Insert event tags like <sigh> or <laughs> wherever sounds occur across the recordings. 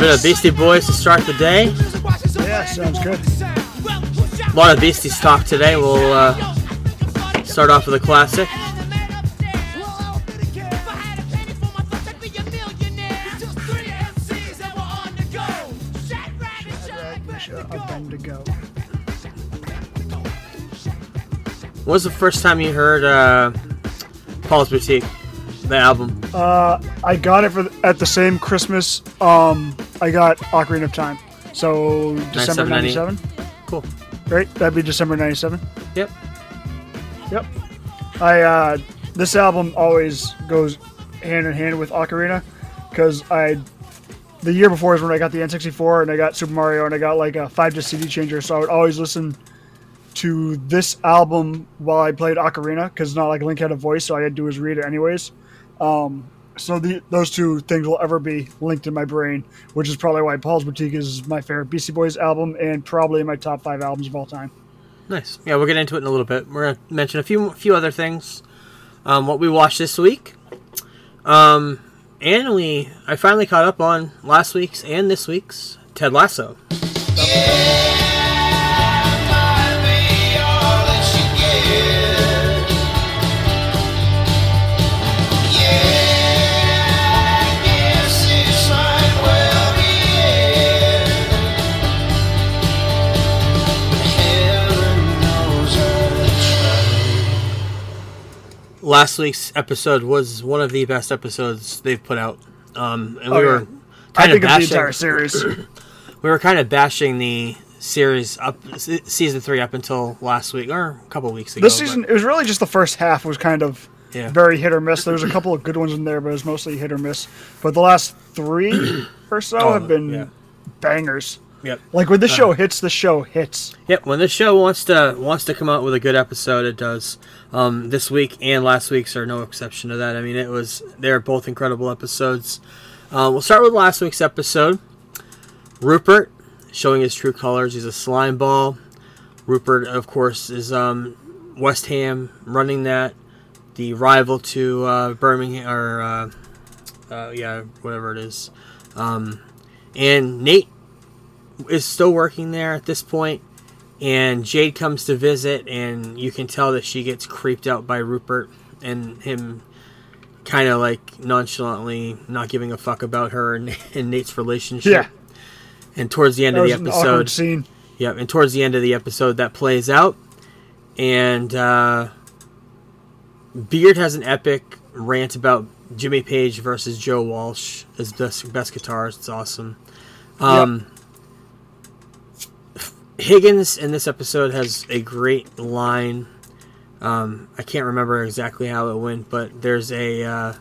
bit of Beastie Boys to start the day. Yeah, sounds good. A lot of Beastie stock today. We'll uh, start off with a classic. Misha, a bum to go. When was the first time you heard uh, Paul's Boutique, the album? Uh, I got it for at the same Christmas. Um, I got Ocarina of Time. So December 97, '97, Cool. right? That'd be December '97. Yep. Yep. I uh, this album always goes hand in hand with Ocarina because I the year before is when I got the N64 and I got Super Mario and I got like a five disc CD changer, so I would always listen to this album while I played Ocarina because not like Link had a voice, so I had to do his read it anyways. Um, so the, those two things will ever be linked in my brain, which is probably why Paul's Boutique is my favorite Beastie Boys album and probably my top five albums of all time. Nice. Yeah, we'll get into it in a little bit. We're gonna mention a few few other things. Um, what we watched this week. Um, and we I finally caught up on last week's and this week's Ted Lasso. Last week's episode was one of the best episodes they've put out. Um, and we Oh, yeah. were I kind of think of the bashing. entire series. <clears throat> we were kind of bashing the series up season three up until last week or a couple weeks ago. This but- season, it was really just the first half was kind of Yeah. very hit or miss. There was a couple of good ones in there, but it was mostly hit or miss. But the last three <clears throat> or so Oh, have been yeah. bangers. Yep. Like when the show hits, the show hits. Yep. When the show wants to wants to come out with a good episode, it does. Um, this week and last week's are no exception to that. I mean, it was they're both incredible episodes. Uh, we'll start with last week's episode. Rupert showing his true colors. He's a slime ball. Rupert, of course, is um, West Ham running that, the rival to uh, Birmingham or uh, uh, yeah, whatever it is. Um, and Nate is still working there at this point, and Jade comes to visit, and you can tell that she gets creeped out by Rupert and him kind of like nonchalantly not giving a fuck about her and, <laughs> and Nate's relationship. Yeah, And towards the end that of the episode, scene. Yep, and towards the end of the episode, that plays out, and uh, Beard has an epic rant about Jimmy Page versus Joe Walsh as best best guitarist. It's awesome. Um, Higgins in this episode has a great line. Um, I can't remember exactly how it went, but there's a uh,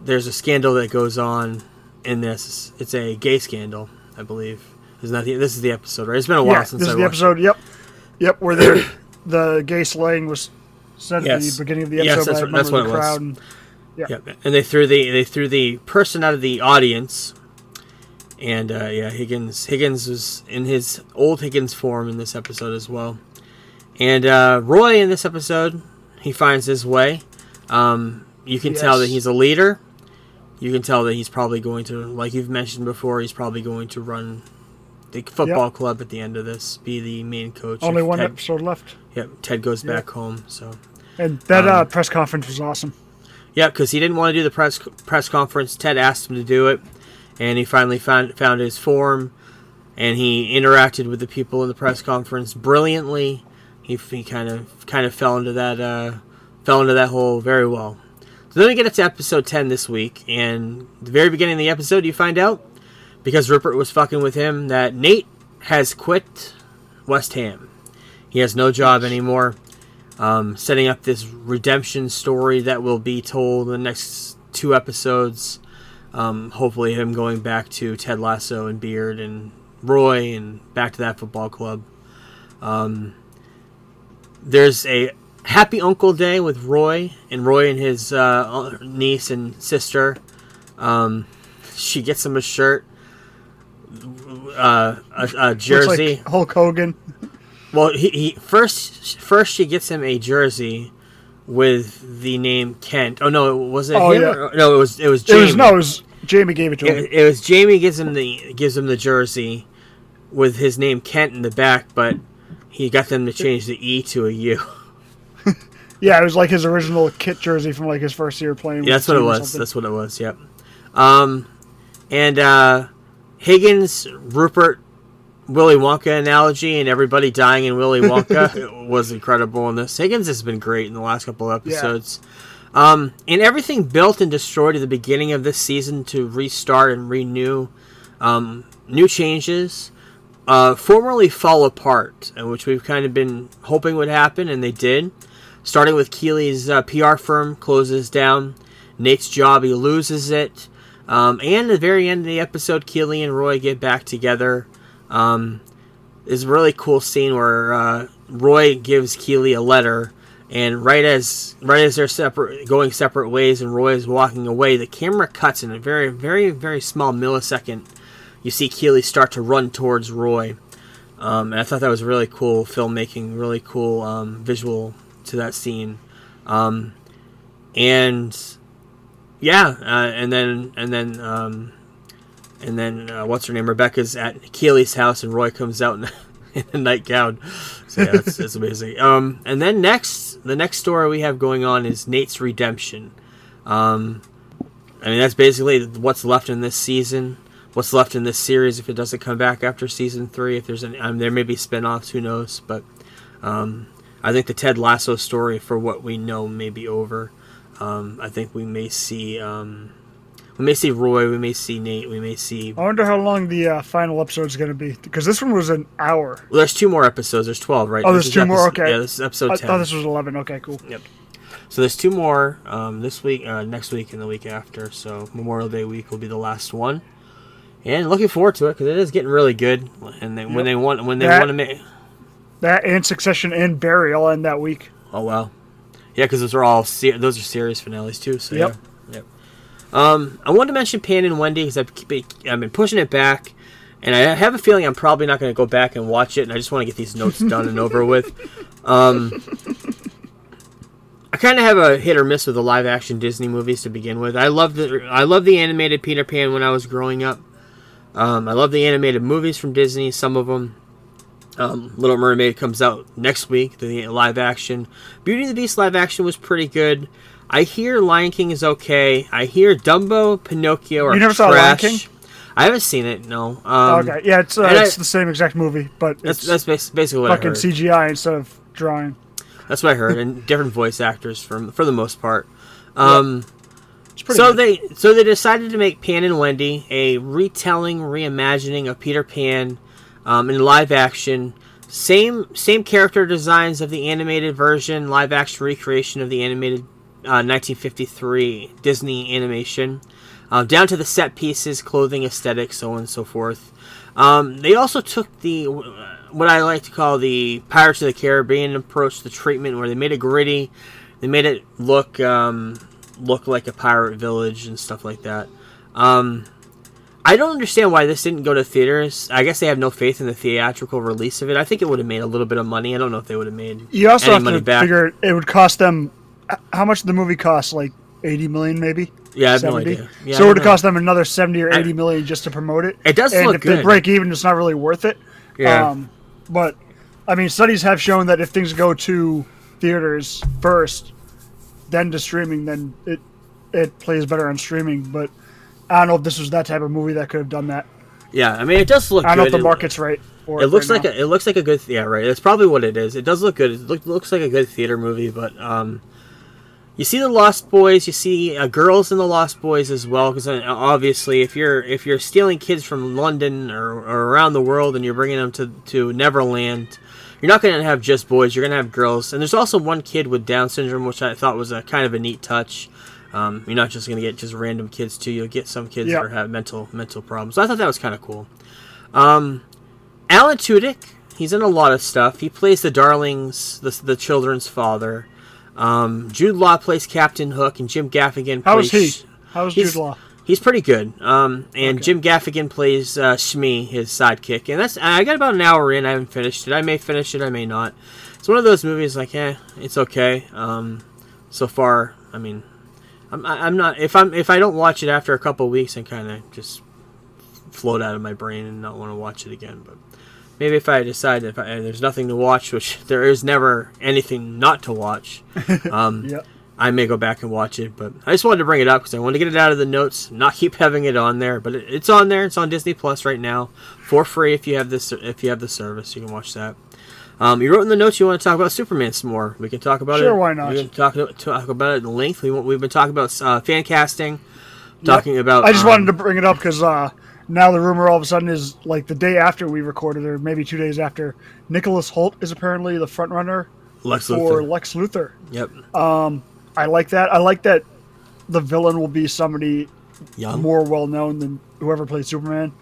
there's a scandal that goes on in this. It's a gay scandal, I believe. Isn't that the, this is the episode, right? It's been a while Yeah, since this I is the episode. Yep, yep. Where there, <coughs> the gay slaying was said at the beginning of the Yes, episode that's what- that's of what the it was. crowd. And, yeah. Yep. And they threw the they threw the person out of the audience. And uh, yeah, Higgins Higgins was in his old Higgins form in this episode as well. And uh, Roy in this episode, he finds his way. Um, you can tell that he's a leader. You can tell that he's probably going to, like you've mentioned before, he's probably going to run the football club at the end of this, be the main coach. Only one Ted, episode left, Yep, Ted goes Yeah. back home. So and that Um, uh, press conference was awesome. Yeah, because he didn't want to do the press press conference. Ted asked him to do it, and he finally found found his form, and he interacted with the people in the press conference brilliantly. He, he kind of kind of fell into that uh, fell into that hole very well. So then we get up to episode ten this week, and the very beginning of the episode, you find out because Rupert was fucking with him that Nate has quit West Ham. He has no job anymore um, setting up this redemption story that will be told in the next two episodes. Um, hopefully, him going back to Ted Lasso and Beard and Roy and back to that football club. Um, there's a Happy Uncle Day with Roy and Roy and his uh, niece and sister. Um, she gets him a shirt, uh, a, a jersey. like Hulk Hogan. Well, he, he first first she gets him a jersey with the name Kent. Oh no, was it Oh, him? yeah. or- no, it was it was It Jamie. was no, it was Jamie gave it to him. It, it was Jamie gives him the gives him the jersey with his name Kent in the back, but he got them to change the E to a U. <laughs> yeah, it was like his original kit jersey from like his first year playing. Yeah, that's what it was. That's what it was. Yep. Um, and uh, Higgins, Rupert, Willy Wonka analogy, and everybody dying in Willy Wonka <laughs> was incredible in this. Higgins has been great in the last couple of episodes. Um, and everything built and destroyed at the beginning of this season to restart and renew, um, new changes, uh, formerly fall apart, which we've kind of been hoping would happen, and they did. Starting with Keeley's uh, PR firm closes down, Nate's job he loses it, um, and at the very end of the episode, Keeley and Roy get back together. Um, a really cool scene where uh, Roy gives Keeley a letter, and right as right as they're separate, going separate ways, and Roy is walking away, the camera cuts in a very, very, very small millisecond. You see Keeley start to run towards Roy, um, and I thought that was really cool filmmaking, really cool um, visual to that scene, um, and yeah, uh, and then and then um, and then uh, what's her name? Rebecca's at Keeley's house, and Roy comes out in, <laughs> in a nightgown. So yeah, that's amazing. Um, and then next, the next story we have going on is Nate's redemption. Um, I mean, that's basically what's left in this season. What's left in this series if it doesn't come back after season three? If there's an, um, there may be spin-offs, who knows? But um, I think the Ted Lasso story, for what we know, may be over. Um, I think we may see um, we may see Roy, we may see Nate, we may see. I wonder how long the uh, final episode is going to be because this one was an hour. Well, there's two more episodes. There's twelve, right? Oh, there's two more? Okay. Yeah, this is episode I ten. thought this was eleven. Okay, cool. Yep. So there's two more um, this week, uh, next week, and the week after. So Memorial Day week will be the last one, and looking forward to it because it is getting really good. And they, when they want, when they That- want to make, That and Succession and Barry all end that week. oh wow, yeah, because those are all se- those are series finales too. So Yep. yeah, yep. Um, I wanted to mention Pan and Wendy because I've, I've been pushing it back, and I have a feeling I'm probably not going to go back and watch it. And I just want to get these notes done and over with. <laughs> Um, I kind of have a hit or miss with the live action Disney movies to begin with. I love the I love the animated Peter Pan when I was growing up. Um, I love the animated movies from Disney. Some of them. Um, Little Mermaid comes out next week. The live action Beauty and the Beast live action was pretty good. I hear Lion King is okay. I hear Dumbo, Pinocchio are You never saw. Lion King? I haven't seen it. No. Um, okay, yeah, it's uh, and I- the same exact movie, but That's it's that's bas- basically what fucking. CGI instead of drawing. That's what I heard, and <laughs> different voice actors from for the most part. Um, It's so good. they so they decided to make Pan and Wendy a retelling, reimagining of Peter Pan um, in live action. Same same character designs of the animated version, live action recreation of the animated uh, 1953 Disney animation, uh, down to the set pieces, clothing, aesthetic, so on and so forth. Um, they also took the what I like to call the Pirates of the Caribbean approach, the treatment where they made it gritty, they made it look um, look like a pirate village and stuff like that. Um, I don't understand why this didn't go to theaters. I guess they have no faith in the theatrical release of it. I think it would have made a little bit of money. I don't know if they would have made you also have to back. figure it would cost them. How much did the movie cost? Like eighty million, maybe. Yeah, I have no idea. Yeah, so it would have cost them another seventy or I- eighty million just to promote it. It does and look if they break even, it's not really worth it. Yeah. Um, but I mean, studies have shown that if things go to theaters first, then to streaming, then it it plays better on streaming. But I don't know if this was that type of movie that could have done that. Yeah, I mean it does look I don't know if the market's right. For It looks right like now. a, it looks like a good yeah right. That's probably what it is. It does look good. It look, looks like a good theater movie, but um, you see the Lost Boys. You see uh, girls in the Lost Boys as well. Because obviously, if you're if you're stealing kids from London or, or around the world and you're bringing them to to Neverland, you're not going to have just boys. You're going to have girls. And there's also one kid with Down syndrome, which I thought was a kind of a neat touch. Um, you're not just going to get just random kids too. You'll get some kids Yeah. that have mental mental problems. So I thought that was kind of cool. Um, Alan Tudyk, he's in a lot of stuff. He plays the Darlings, the, the children's father. Um, Jude Law plays Captain Hook, and Jim Gaffigan How plays. is he? How is Jude Law? He's pretty good. Um, and Okay. Jim Gaffigan plays uh, Smee, his sidekick. And that's I got about an hour in. I haven't finished it. I may finish it. I may not. It's one of those movies like, eh, it's okay. Um, so far, I mean, I'm I- I'm not if I'm if I don't watch it after a couple weeks, I kind of just float out of my brain and not want to watch it again. But maybe if I decide if I, there's nothing to watch, which <laughs> there is never anything not to watch, <laughs> um, Yeah. I may go back and watch it. But I just wanted to bring it up because I wanted to get it out of the notes, not keep <laughs> having it on there. But it, it's on there. It's on Disney Plus right now for free if you have this if you have the service. You can watch that. Um, you wrote in the notes you want to talk about Superman some more. We can talk about it. Sure, why not? We can talk, talk about it in length. We, we've been talking about uh, fan casting, talking about. I just um, wanted to bring it up because uh, now the rumor all of a sudden is like the day after we recorded, or maybe two days after, Nicholas Hoult is apparently the front runner Lex for Luthor. Lex Luthor. Yep. I like that. I like that the villain will be somebody Young. more well known than whoever played Superman.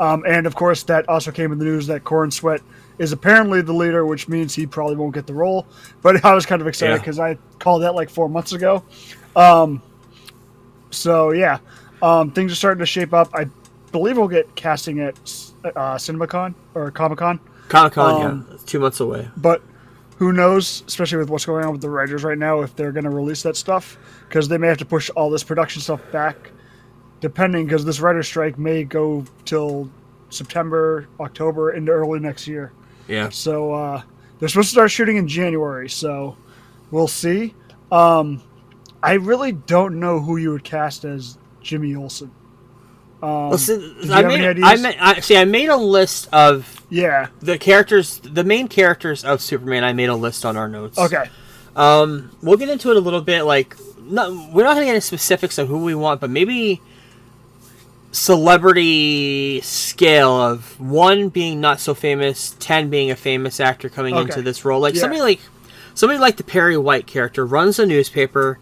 Um, and of course, that also came in the news that Corenswet is apparently the leader, which means he probably won't get the role. But <laughs> I was kind of excited Yeah. because I called that like four months ago. Um, so yeah, um, things are starting to shape up. I believe we'll get casting at uh, CinemaCon or Comic Con, Comic Con, um, yeah. It's two months away. but who knows? Especially with what's going on with the writers right now, if they're going to release that stuff, because they may have to push all this production stuff back, depending. Because this writer strike may go till September, October, into early next year. Yeah. So uh, they're supposed to start shooting in January. So we'll see. Um, I really don't know who you would cast as Jimmy Olsen. Um, Well, see, I made, I made, I, see, I made a list of yeah. the characters, the main characters of Superman. I made a list on our notes. Okay. Um, we'll get into it a little bit. Like, not, we're not going to get into specifics of who we want, but maybe celebrity scale of one being not so famous, ten being a famous actor coming Okay. into this role. Like Yeah. somebody like somebody like the Perry White character runs a newspaper.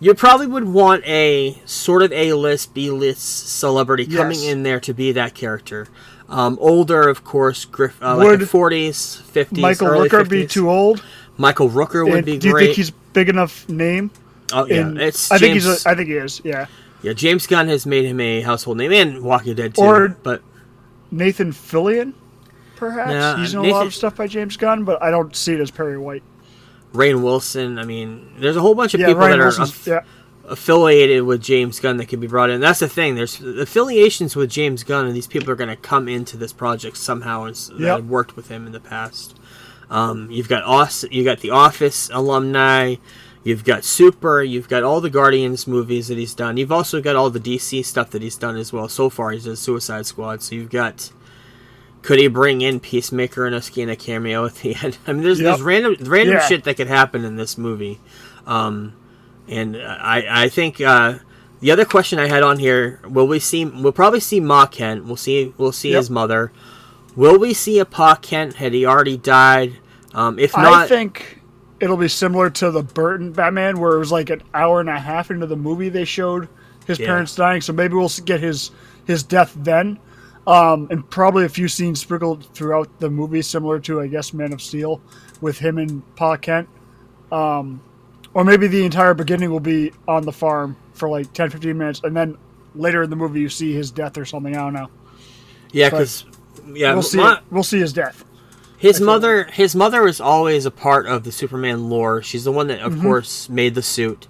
You probably would want a sort of A list, B list celebrity coming Yes. in there to be that character. Um, older, of course, Griff, uh, like Would the 40s, 50s, Michael Rooker 50s. be too old? Michael Rooker would And be do you think he's big enough name? oh yeah, it's I think he's. A, I think he is. Yeah. Yeah, James Gunn has made him a household name, and Walking Dead too. Or- but Nathan Fillion, perhaps. Nah, he's in a lot of stuff by James Gunn, but I don't see it as Perry White. Rainn Wilson. I mean, there's a whole bunch of Yeah, people Ryan that are aff- yeah, affiliated with James Gunn that can be brought in. That's the thing. There's affiliations with James Gunn, and these people are going to come into this project somehow and s- that have worked with him in the past. Um, you've got Os- you got the Office alumni. You've got Super. You've got all the Guardians movies that he's done. You've also got all the DC stuff that he's done as well. So far, he's done Suicide Squad. So you've got. Could he bring in Peacemaker and a in a cameo at the <laughs> end? I mean, there's, Yep. there's random random Yeah. shit that could happen in this movie. Um, and I, I think uh, the other question I had on here: Will we see? We'll probably see Ma Kent. We'll see. We'll see Yep. his mother. Will we see a Pa Kent? Had he already died? Um, if not, I think it'll be similar to the Burton Batman, where it was like an hour and a half into the movie they showed his Yeah. parents dying. So maybe we'll get his his death then, um, and probably a few scenes sprinkled throughout the movie, similar to I guess Man of Steel, with him and Pa Kent. Um, or maybe the entire beginning will be on the farm for like 10, 15 minutes, and then later in the movie you see his death or something. I don't know. yeah, because yeah, we'll see. It. We'll see his death. His mother, his mother was always a part of the Superman lore. She's the one that, of Mm-hmm. course, made the suit.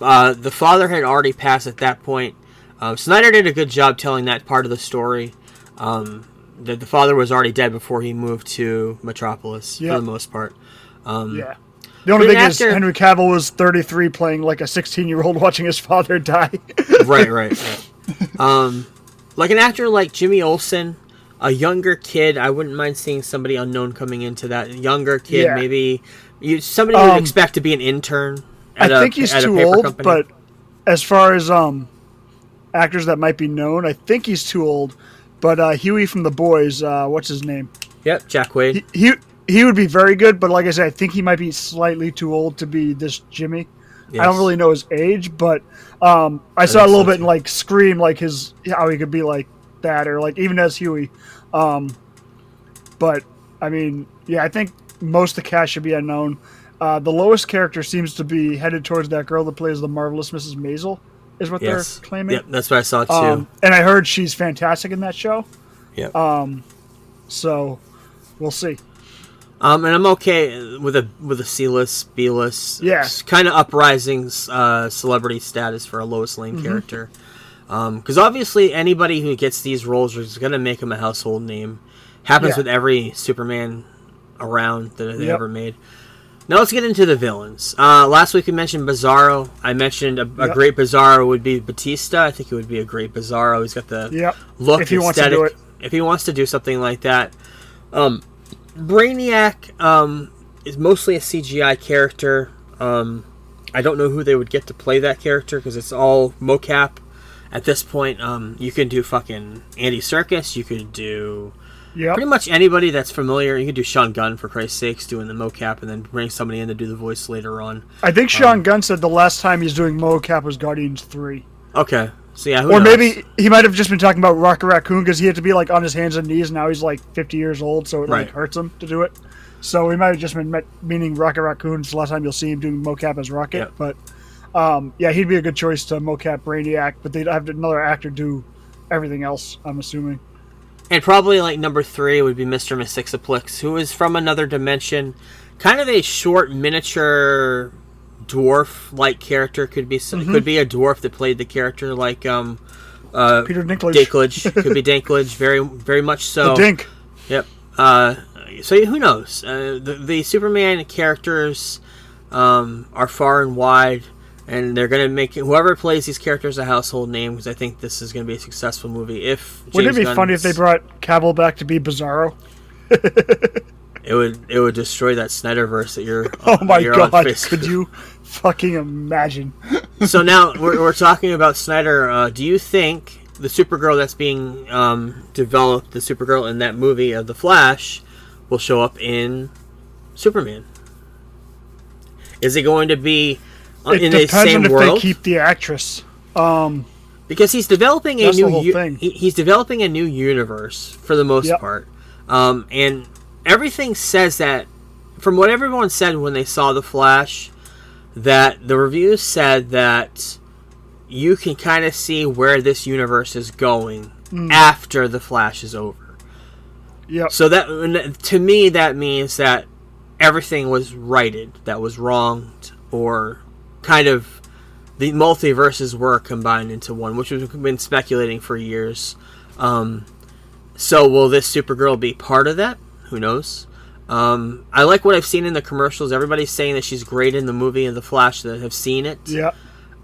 Uh, the father had already passed at that point. Um, Snyder did a good job telling that part of the story. Um, that the father was already dead before he moved to Metropolis Yeah. for the most part. Um, Yeah. The only thing an is Henry Cavill was 33 playing like a 16 year old <laughs> watching his father die. right, right, right. <laughs> Um, like an actor like Jimmy Olsen, a younger kid, I wouldn't mind seeing somebody unknown coming into that younger kid. Yeah. Maybe you somebody would Um, expect to be an intern. I At a, think he's at too old, company. but as far as um actors that might be known, I think he's too old. But uh, Huey from The Boys, uh, what's his name? yep, Jack Quaid. He, he he would be very good, but like I said, I think he might be slightly too old to be this Jimmy. I don't really know his age, but um, I saw a little so, bit in like Scream, like his how he could be like that, or like even as Huey. Um, but I mean, yeah, I think most of the cast should be unknown. Uh, the Lois character seems to be headed towards that girl that plays the marvelous Mrs. Maisel, is what Yes, they're claiming. Yep, that's what I saw too. Um, and I heard she's fantastic in that show. yep. Um, so we'll see. Um, and I'm okay with a with a C list, B list, Yeah. kind of uprising uh, celebrity status for a Lois Lane Mm-hmm. character. Because obviously, anybody who gets these roles is going to make him a household name. Happens Yeah. with every Superman around that they Yep. ever made. Now let's get into the villains. Uh, last week we mentioned Bizarro. I mentioned a, a Yep. great Bizarro would be Batista. I think it would be a great Bizarro. He's got the Yep. look, If he wants to do it. If he wants to do something like that, um, Brainiac um, is mostly a CGI character. Um, I don't know who they would get to play that character because it's all mocap. At this point, um, you can do fucking Andy Serkis. You could do Yep. pretty much anybody that's familiar. You could do Sean Gunn for Christ's sakes, doing the mocap, and then bring somebody in to do the voice later on. I think Sean Gunn said the last time he's doing mocap was Guardians Three, Okay, so yeah, who or knows? maybe he might have just been talking about Rocket Raccoon because he had to be like on his hands and knees. Now he's like 50 years old, so it Right. like hurts him to do it. So he might have just been met, meaning Rocket Raccoon. It's the last time you'll see him doing mocap as Rocket. Yep. But um, yeah, he'd be a good choice to mocap Brainiac. But they'd have another actor do everything else. I'm assuming. And probably like number three would be Mr. Mxyzptlk, who is from another dimension. Kind of a short miniature dwarf like character. Could be Mm-hmm. could be a dwarf that played the character like um uh Peter Dinklage. Dinklage. <laughs> could be Dinklage, very very much so. The Dink. Yep. Uh, so who knows? Uh, the, the Superman characters um, are far and wide, and they're going to make whoever plays these characters a household name because I think this is going to be a successful movie. If Wouldn't it be funny if they brought Cavill back to be Bizarro? it would it would destroy that Snyderverse that you're. <laughs> Oh my you're god! Could you fucking imagine? <laughs> so now we're, we're talking about Snyder. Uh, do you think the Supergirl that's being um, developed, the Supergirl in that movie of the Flash, will show up in Superman? Is it going to be It in the depends same on if world? they keep the actress. Um, because he's developing a new u- thing. he- he's developing a new universe for the most Yep. part um, and everything says that from what everyone said when they saw the flash that the reviews said that you can kind of see where this universe is going Hmm. after the flash is over yep. so that to me that means that everything was righted that was wronged or kind of the multiverses were combined into one, which we've been speculating for years. Um, so will this Supergirl be part of that? Who knows? Um, I like what I've seen in the commercials. Everybody's saying that she's great in the movie and the Flash that have seen it. Yeah.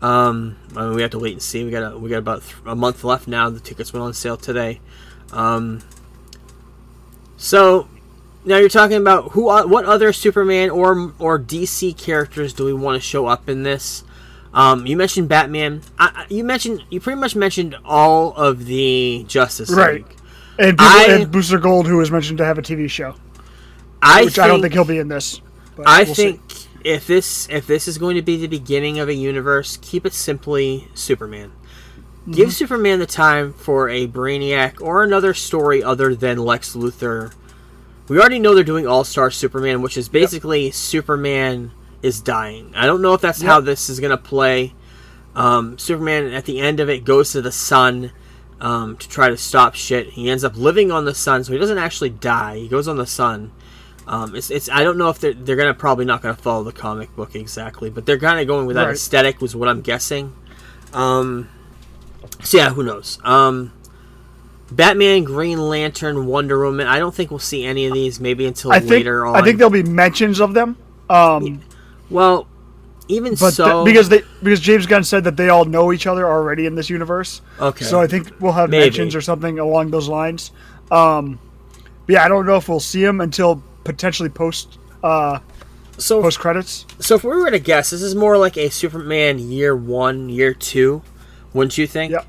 Um, I mean, we have to wait and see. We got a, we got about th- a month left now. The tickets went on sale today. Um, so now you're talking about who, what other Superman or or DC characters do we want to show up in this? Um, you mentioned Batman. I, you mentioned you pretty much mentioned all of the Justice Right. League. And, people, I- and Booster Gold, who was mentioned to have a TV show, I which I don't think he'll be in this. But I we'll see. think if this if this is going to be the beginning of a universe, keep it simply Superman. Mm-hmm. Give Superman the time for a Brainiac or another story other than Lex Luthor. We already know they're doing All Star Superman, which is basically Superman is dying. I don't know if that's how this is going to play. Um, Superman at the end of it goes to the sun um, to try to stop shit. He ends up living on the sun, so he doesn't actually die. He goes on the sun. Um, it's, it's I don't know if they're they're gonna probably not gonna follow the comic book exactly, but they're kind of going with that Right. aesthetic was what I'm guessing. Um, so yeah, who knows? Um, Batman, Green Lantern, Wonder Woman. I don't think we'll see any of these maybe until I think later on. I think there'll be mentions of them. Um, well, even but so, th- because they because James Gunn said that they all know each other already in this universe. okay, So I think we'll have Maybe. mentions or something along those lines. Um, yeah, I don't know if we'll see them until potentially post uh, so post credits. so if we were to guess, this is more like a Superman year one, year two, wouldn't you think? Yep.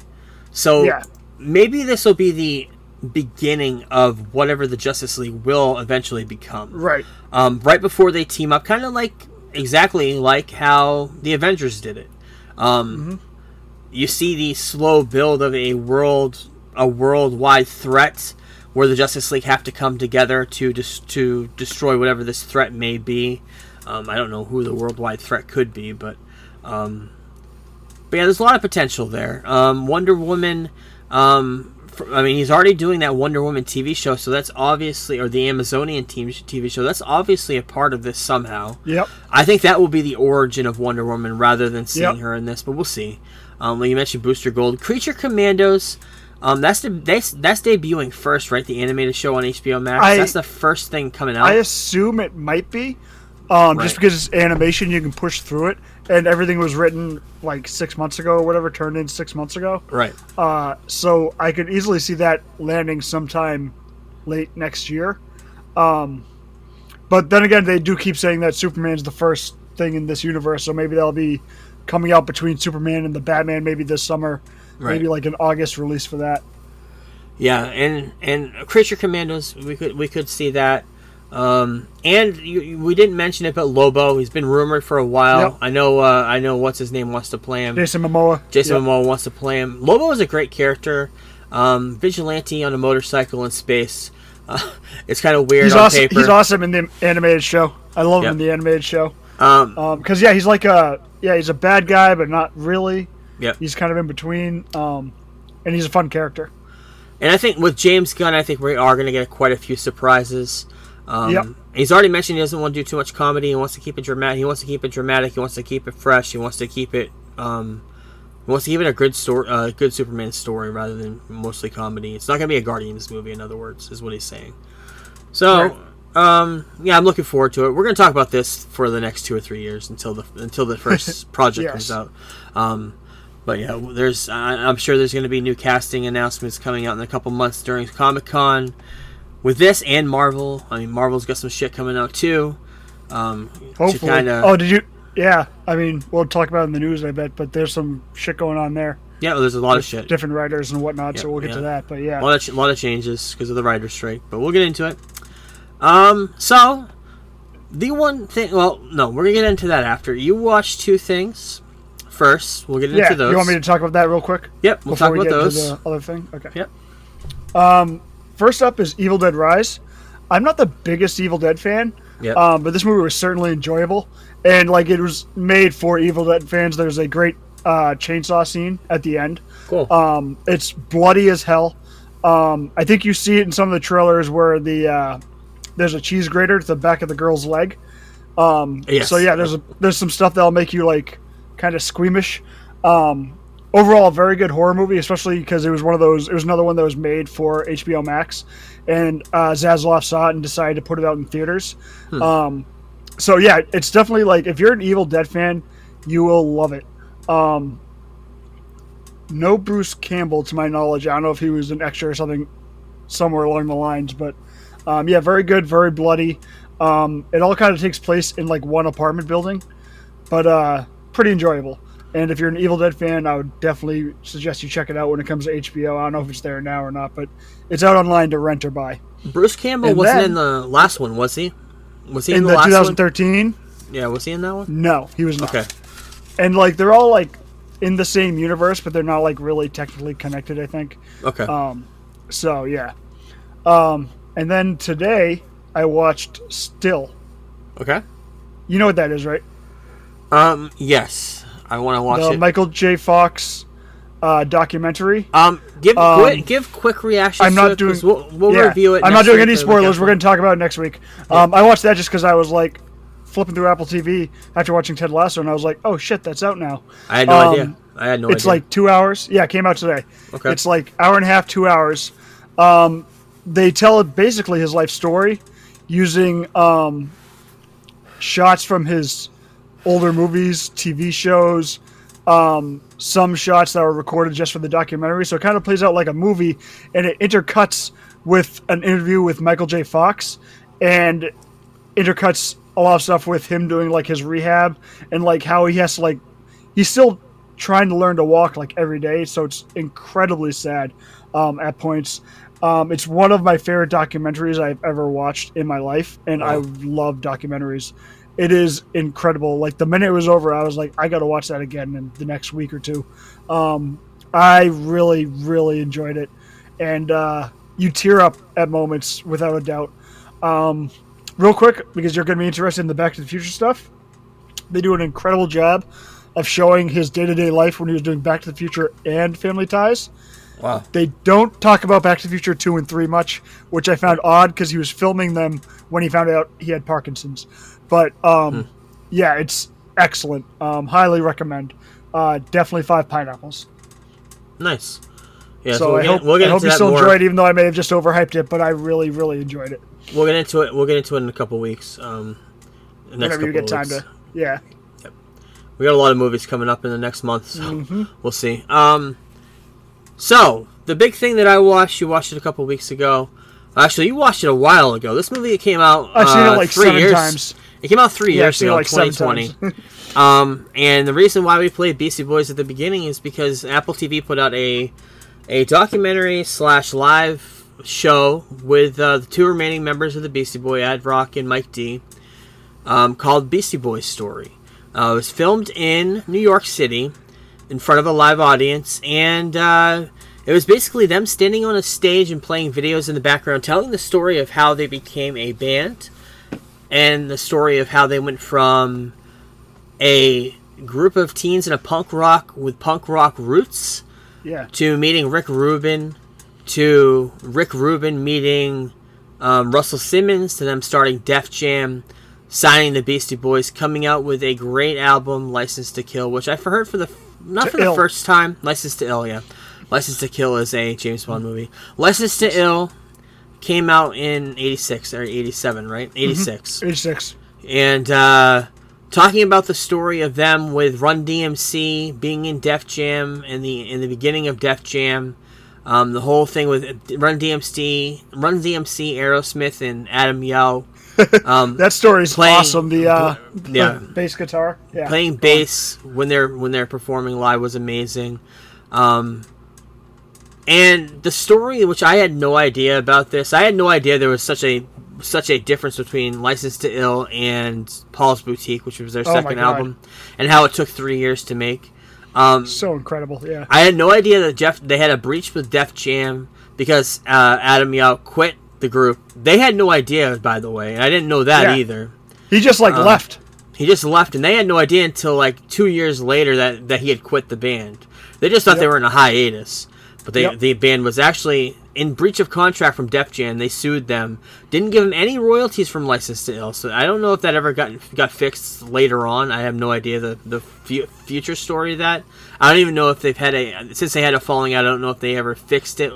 So Yeah. Maybe this will be the beginning of whatever the Justice League will eventually become. Right. Um, right before they team up, kind of like exactly like how the Avengers did it. Um, You see the slow build of a world, a worldwide threat, where the Justice League have to come together to dis- to destroy whatever this threat may be. Um, I don't know who the worldwide threat could be, but um, but yeah, there's a lot of potential there. Um, Wonder Woman, um, I mean, he's already doing that Wonder Woman TV show, so that's obviously, or the Amazonian team TV show. That's obviously a part of this somehow. Yep. I think that will be the origin of Wonder Woman rather than seeing Yep. her in this, but we'll see. Um, like you mentioned, Booster Gold, Creature Commandos. Um, that's the that's, that's debuting first, right? The animated show on HBO Max. I- that's the first thing coming out. I assume it might be, um, Right. just because it's animation, you can push through it, and everything was written like six months ago or whatever, turned in six months ago. right. Uh, so I could easily see that landing sometime late next year. Um, but then again, they do keep saying that Superman's the first thing in this universe, so maybe that'll be coming out between Superman and the Batman, maybe this summer, Right. maybe like an August release for that. Yeah, and and Creature Commandos, we could we could see that. Um, and you, you- we didn't mention it, but Lobo, he's been rumored for a while. Yep. I know. Uh, I know. What's his name wants to play him. Jason Momoa. Jason Yep. Momoa wants to play him. Lobo is a great character. Um, vigilante on a motorcycle in space. Uh, <laughs> it's kind of weird He's on awesome. paper. He's awesome in the animated show. I love Yep. him in the animated show. Um, because yeah, he's like a yeah, he's a bad guy, but not really. Yep. He's kind of in between, um, and he's a fun character. And I think with James Gunn, I think we are going to get quite a few surprises. Um, Yep. He's already mentioned he doesn't want to do too much comedy. He wants to keep it dramatic. He wants to keep it dramatic. He wants to keep it fresh. He wants to keep it. Um, he wants to keep it a good story, uh, good Superman story rather than mostly comedy. It's not going to be a Guardians movie, in other words, is what he's saying. So, um, yeah, I'm looking forward to it. We're going to talk about this for the next two or three years until the until the first <laughs> project Yes. comes out. Um, but yeah, there's I, I'm sure there's going to be new casting announcements coming out in a couple months during Comic Con with this and Marvel. I mean, Marvel's got some shit coming out too. Um, Hopefully. To kinda, Oh, did you? Yeah, I mean, we'll talk about it in the news, I bet. But there's some shit going on there, yeah, there's a lot of shit. different writers and whatnot. so we'll get to that. But yeah, A lot of, lot of changes because of the writer's strike, but we'll get into it. Um, so the one thing, well, no, we're gonna get into that after you watch two things. First, we'll get into yeah. those. You want me to talk about that real quick? Yep, we'll before talk we about get those. into the other thing. Okay. Yep. Um, first up is Evil Dead Rise. I'm not the biggest Evil Dead fan, Yep. um, but this movie was certainly enjoyable, and like it was made for Evil Dead fans. There's a great uh, chainsaw scene at the end. cool. Um, it's bloody as hell. Um, I think you see it in some of the trailers where the uh, there's a cheese grater to the back of the girl's leg. Um, Yes. So yeah, there's a, there's some stuff that'll make you like kind of squeamish. Um, overall, a very good horror movie, especially because it was one of those. It was another one that was made for HBO Max, and uh, Zaslav saw it and decided to put it out in theaters. Um, so yeah, it's definitely like if you're an Evil Dead fan, you will love it. Um, no Bruce Campbell, to my knowledge. I don't know if he was an extra or something somewhere along the lines, but um, yeah, very good, very bloody. Um, it all kind of takes place in like one apartment building, but uh, pretty enjoyable. And if you're an Evil Dead fan, I would definitely suggest you check it out when it comes to HBO. I don't know if it's there now or not, but it's out online to rent or buy. Bruce Campbell and wasn't then- in the last one, was he? Was he in, In the, the last 2013, one? Yeah, was he in that one? no, he was not. Okay. And like they're all like in the same universe, but they're not like really technically connected. I think. Okay. Um, so yeah. Um, and then today I watched Still. okay. You know what that is, right? Um. Yes, I want to watch the it. Michael J. Fox uh, documentary. um. Give um, quick, give quick reactions. I'm not doing. We'll, we'll yeah, review it. I'm not doing any spoilers. We're going to talk about it next week. Um, I watched that just because I was like flipping through Apple TV after watching Ted Lasso, and I was like, "Oh shit, that's out now." I had no um, idea. I had no it's idea. like two hours. Yeah, it came out today. Okay. It's like hour and a half, two hours. Um, they tell basically his life story using um, shots from his older movies, TV shows, um, some shots that were recorded just for the documentary. So it kind of plays out like a movie, and it intercuts with an interview with Michael J. Fox, and intercuts a lot of stuff with him doing like his rehab and like how he has to like he's still trying to learn to walk like every day so it's incredibly sad um, at points um, it's one of my favorite documentaries i've ever watched in my life and i love documentaries it is incredible. Like the minute it was over i was like i gotta watch that again in the next week or two. Um, i really really enjoyed it. And uh, you tear up at moments without a doubt. Um, real quick because you're going to be interested in the back to the future stuff they do an incredible job of showing his day-to-day life when he was doing back to the future and family ties. Wow. They don't talk about Back to the Future 2 and 3 much, which I found odd because he was filming them when he found out he had Parkinson's. But um, yeah, it's excellent. Um, highly recommend. Uh, definitely five pineapples. Nice. Yeah, so we'll I get, hope, we'll I hope you still more. enjoyed it, even though I may have just overhyped it, but I really, really enjoyed it. We'll get into it. We'll get into it in a couple weeks. Um, next Whenever you get time to. Yeah. We got a lot of movies coming up in the next month, so Mm-hmm. we'll see. Um, so the big thing that I watched, you watched it a couple weeks ago. Actually, you watched it a while ago. This movie came out. I've seen uh, it like three seven years. times. It came out three Yeah, years ago, like 2020. <laughs> um, and the reason why we played Beastie Boys at the beginning is because Apple TV put out a a documentary slash live show with uh, the two remaining members of the Beastie Boy, Ad Rock and Mike D, um, called Beastie Boys Story. Uh, it was filmed in New York City in front of a live audience, and uh, it was basically them standing on a stage and playing videos in the background, telling the story of how they became a band and the story of how they went from a group of teens in a punk rock with punk rock roots Yeah. to meeting Rick Rubin, to Rick Rubin meeting um, Russell Simmons, to them starting Def Jam, signing the Beastie Boys, coming out with a great album, License to Kill, which I've heard for the not To for the first time. License to Ill, yeah. License to Kill is a James Bond movie. License to Ill came out in '86 or '87, right? '86 Age six. and uh, talking about the story of them with Run DMC being in Def Jam and the in the beginning of Def Jam, um, the whole thing with Run DMC, Run DMC, Aerosmith, and Adam Yauch <laughs> um, That story's Playing- awesome. The uh, yeah. the bass guitar. Yeah. playing bass when they're when they're performing live was amazing. Um, and the story, which I had no idea about this, I had no idea there was such a such a difference between License to Ill and Paul's Boutique, which was their Oh second album, and how it took three years to make. Um, So incredible. Yeah. I had no idea that Jeff they had a breach with Def Jam because uh, Adam Yauch quit the group. They had no idea, by the way, and I didn't know that Yeah. either. He just like Um, left. He just left, and they had no idea until like two years later that, that he had quit the band. They just thought they were in a hiatus, but they, Yep. the band was actually in breach of contract from Def Jam. They sued them, didn't give them any royalties from License to Ill. So I don't know if that ever got got fixed later on. I have no idea the the fu- future story of that. I don't even know if they've had a since they had a falling out. I don't know if they ever fixed it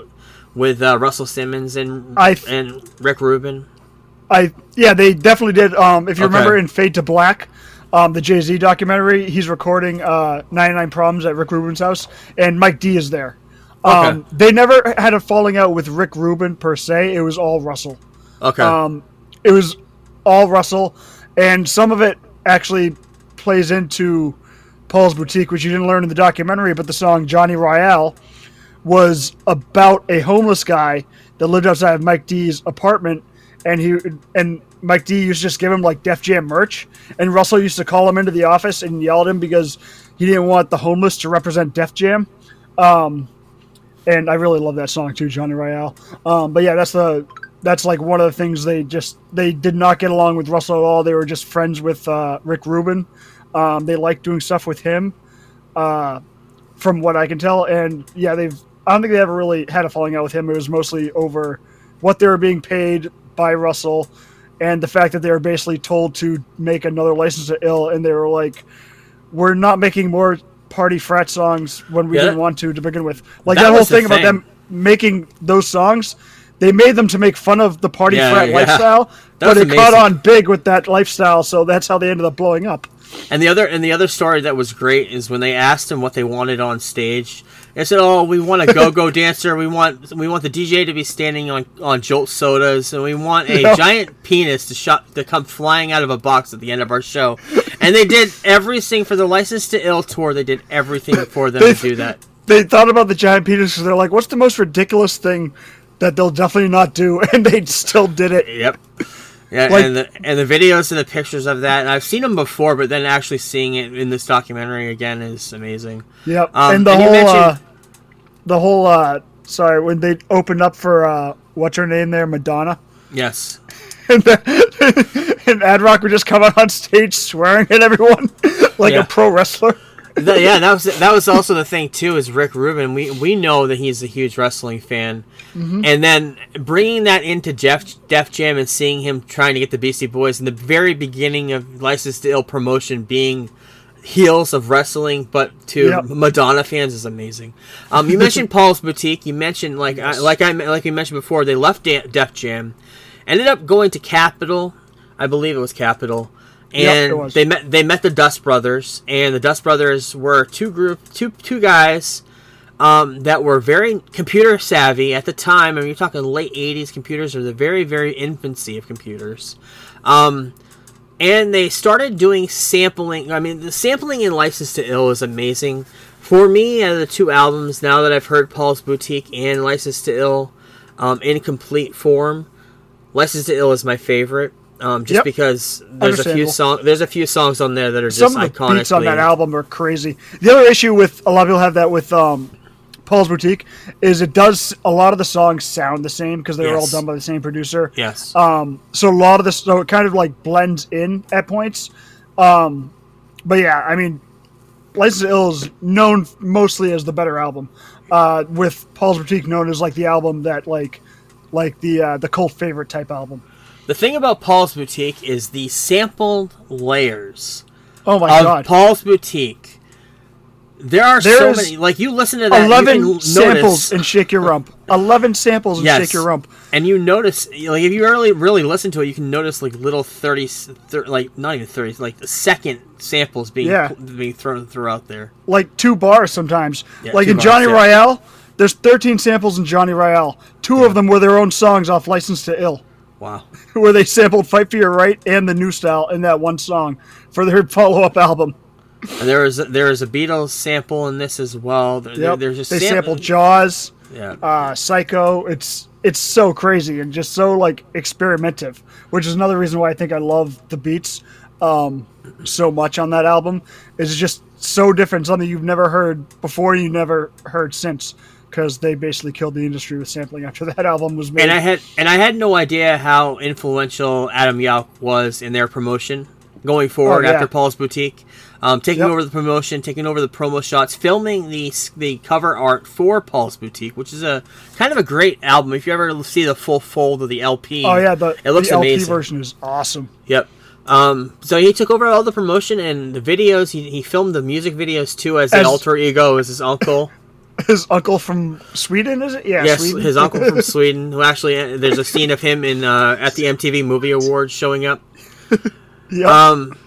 with uh, Russell Simmons and I th- and Rick Rubin. I yeah, they definitely did. Um, if you Okay. remember in Fade to Black, um, the Jay Z documentary, he's recording uh, 99 Problems at Rick Rubin's house, and Mike D is there. Um, They never had a falling out with Rick Rubin per se. It was all Russell. Okay. Um, it was all Russell, and some of it actually plays into Paul's Boutique, which you didn't learn in the documentary. But the song Johnny Ryall was about a homeless guy that lived outside of Mike D's apartment, and he and Mike D used to just give him like Def Jam merch, and Russell used to call him into the office and yell at him because he didn't want the homeless to represent Def Jam. Um, and I really love that song too, Johnny Ryall. Um, but yeah, that's the that's like one of the things they just they did not get along with Russell at all. They were just friends with uh, Rick Rubin. Um, they liked doing stuff with him, uh, from what I can tell. And yeah, they've I don't think they ever really had a falling out with him. It was mostly over what they were being paid by Russell, and the fact that they were basically told to make another license to ill, and they were like, "We're not making more party frat songs when we Yeah, didn't want to to begin with." Like that that, whole the thing about them making those songs. They made them to make fun of the party Yeah, frat yeah. lifestyle, but it caught on big with that lifestyle, so that's how they ended up blowing up. And the other and the other story that was great is when they asked him what they wanted on stage. They said, "Oh, we want a go-go <laughs> dancer. We want we want the DJ to be standing on on Jolt sodas, and we want a <laughs> Yeah. giant penis to shot to come flying out of a box at the end of our show." And they did everything for the License to Ill tour. They did everything for them to do that. They thought about the giant penis because they're like, "What's the most ridiculous thing that they'll definitely not do?" <laughs> And they still did it. Yep. Yeah, Like- and the and the videos and the pictures of that, and I've seen them before, but then actually seeing it in this documentary again is amazing. Yep. Um, and the and whole, uh, the whole, uh, sorry, when they opened up for uh, what's her name there, Madonna, Yes. <laughs> and, the, <laughs> and Ad Rock would just come out on stage swearing at everyone <laughs> like Yeah. a pro wrestler. That- yeah, that was that was also the thing too. Is Rick Rubin? We we know that he's a huge wrestling fan, Mm-hmm. and then bringing that into Jeff Def Jam and seeing him trying to get the Beastie Boys in the very beginning of License to Ill promotion being heels of wrestling, but to Yep. Madonna fans is amazing. Um, <laughs> you mentioned Paul's Boutique. You mentioned like I, like I like we mentioned before, they left Da- Def Jam, ended up going to Capitol. I believe it was Capitol. And it was. they met they met the Dust Brothers, and the Dust Brothers were two group two two guys um, that were very computer savvy at the time. I mean, you're talking late '80s computers, or the very very infancy of computers. Um, and they started doing sampling. I mean, the sampling in License to Ill is amazing. For me, out of the two albums, now that I've heard Paul's Boutique and License to Ill um, in complete form, License to Ill is my favorite. Um, just Yep. because there's a few Understandable. song, there's a few songs on there that are just Some of the iconic. beats on that album are crazy. The other issue with a lot of people have that with um, Paul's Boutique is it does a lot of the songs sound the same because they were all done by the same producer. Yes. Um, so a lot of this, so it kind of like blends in at points. Um, but yeah, I mean, License to Ill is known mostly as the better album, uh, with Paul's Boutique known as like the album that like, like the uh, the cult favorite type album. The thing about Paul's Boutique is the sampled layers Oh my god, Paul's Boutique. There are so many. Like you listen to that, eleven samples notice, and <laughs> shake your rump. Eleven samples and Yes. shake your rump. and you notice, like if you really really listen to it, you can notice like little thirty, thir- like not even thirty, like second samples being Yeah. being thrown throughout there. like two bars sometimes. Yeah, like in bars, Johnny yeah. Ryall, there's 13 samples in Johnny Ryall. Two of them were their own songs off License to Ill, Wow. <laughs> where they sampled "Fight for Your Right" and the New Style in that one song for their <laughs> follow-up album. And there is there is a Beatles sample in this as well. There, Yep. there's just they sam- sampled Jaws, Yeah. uh, Psycho. It's it's so crazy and just so like experimentative, which is another reason why I think I love the beats um, so much on that album. It's just so different, something you've never heard before, you never heard since, because they basically killed the industry with sampling after <laughs> that album was made. and I had and I had no idea how influential Adam Yauch was in their promotion going forward Oh, yeah. after Paul's Boutique, um, taking Yep. over the promotion, taking over the promo shots, filming the the cover art for Paul's Boutique, which is a kind of a great album. If you ever see the full fold of the LP, oh yeah, the, it looks the LP amazing. version is awesome. Yep. Um, so he took over all the promotion and the videos. He, he filmed the music videos too as, As- an alter ego as his uncle. <laughs> His uncle from Sweden, is it? Yeah, yes, Sweden. his uncle from <laughs> Sweden. Who actually there's a scene of him in uh, at the MTV Movie Awards showing up. <laughs> Yep. Um,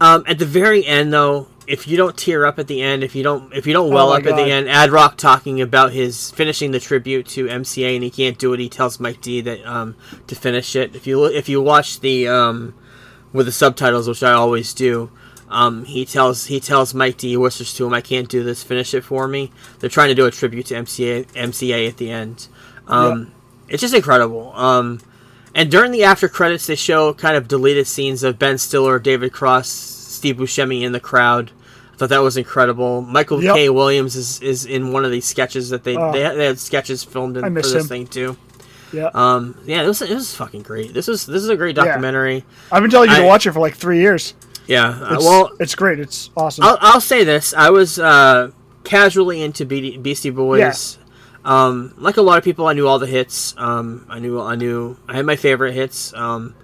um, at the very end, though, if you don't tear up at the end, if you don't, if you don't well Oh up at the end, Ad Rock talking about his finishing the tribute to MCA and he can't do it. He tells Mike D that um, to finish it. If you if you watch the um, with the subtitles, which I always do. Um, he tells he tells Mike D. He whispers to him, "I can't do this. Finish it for me." They're trying to do a tribute to MCA MCA at the end. Um, It's just incredible. Um, and during the after credits, they show kind of deleted scenes of Ben Stiller, David Cross, Steve Buscemi in the crowd. I thought that was incredible. Michael Yep. K. Williams is, is in one of these sketches that they Oh. they, had, they had sketches filmed in, I for this him. thing too. yeah. Um, yeah, it was it was fucking great. This was this is a great Yeah. documentary. I've been telling you to watch it for like three years. Yeah. uh, It's, well, it's great. It's awesome. I'll, I'll say this: I was uh, casually into Be- Beastie Boys. Um, like a lot of people, I knew all the hits. Um, I knew, I knew, I had my favorite hits. Um,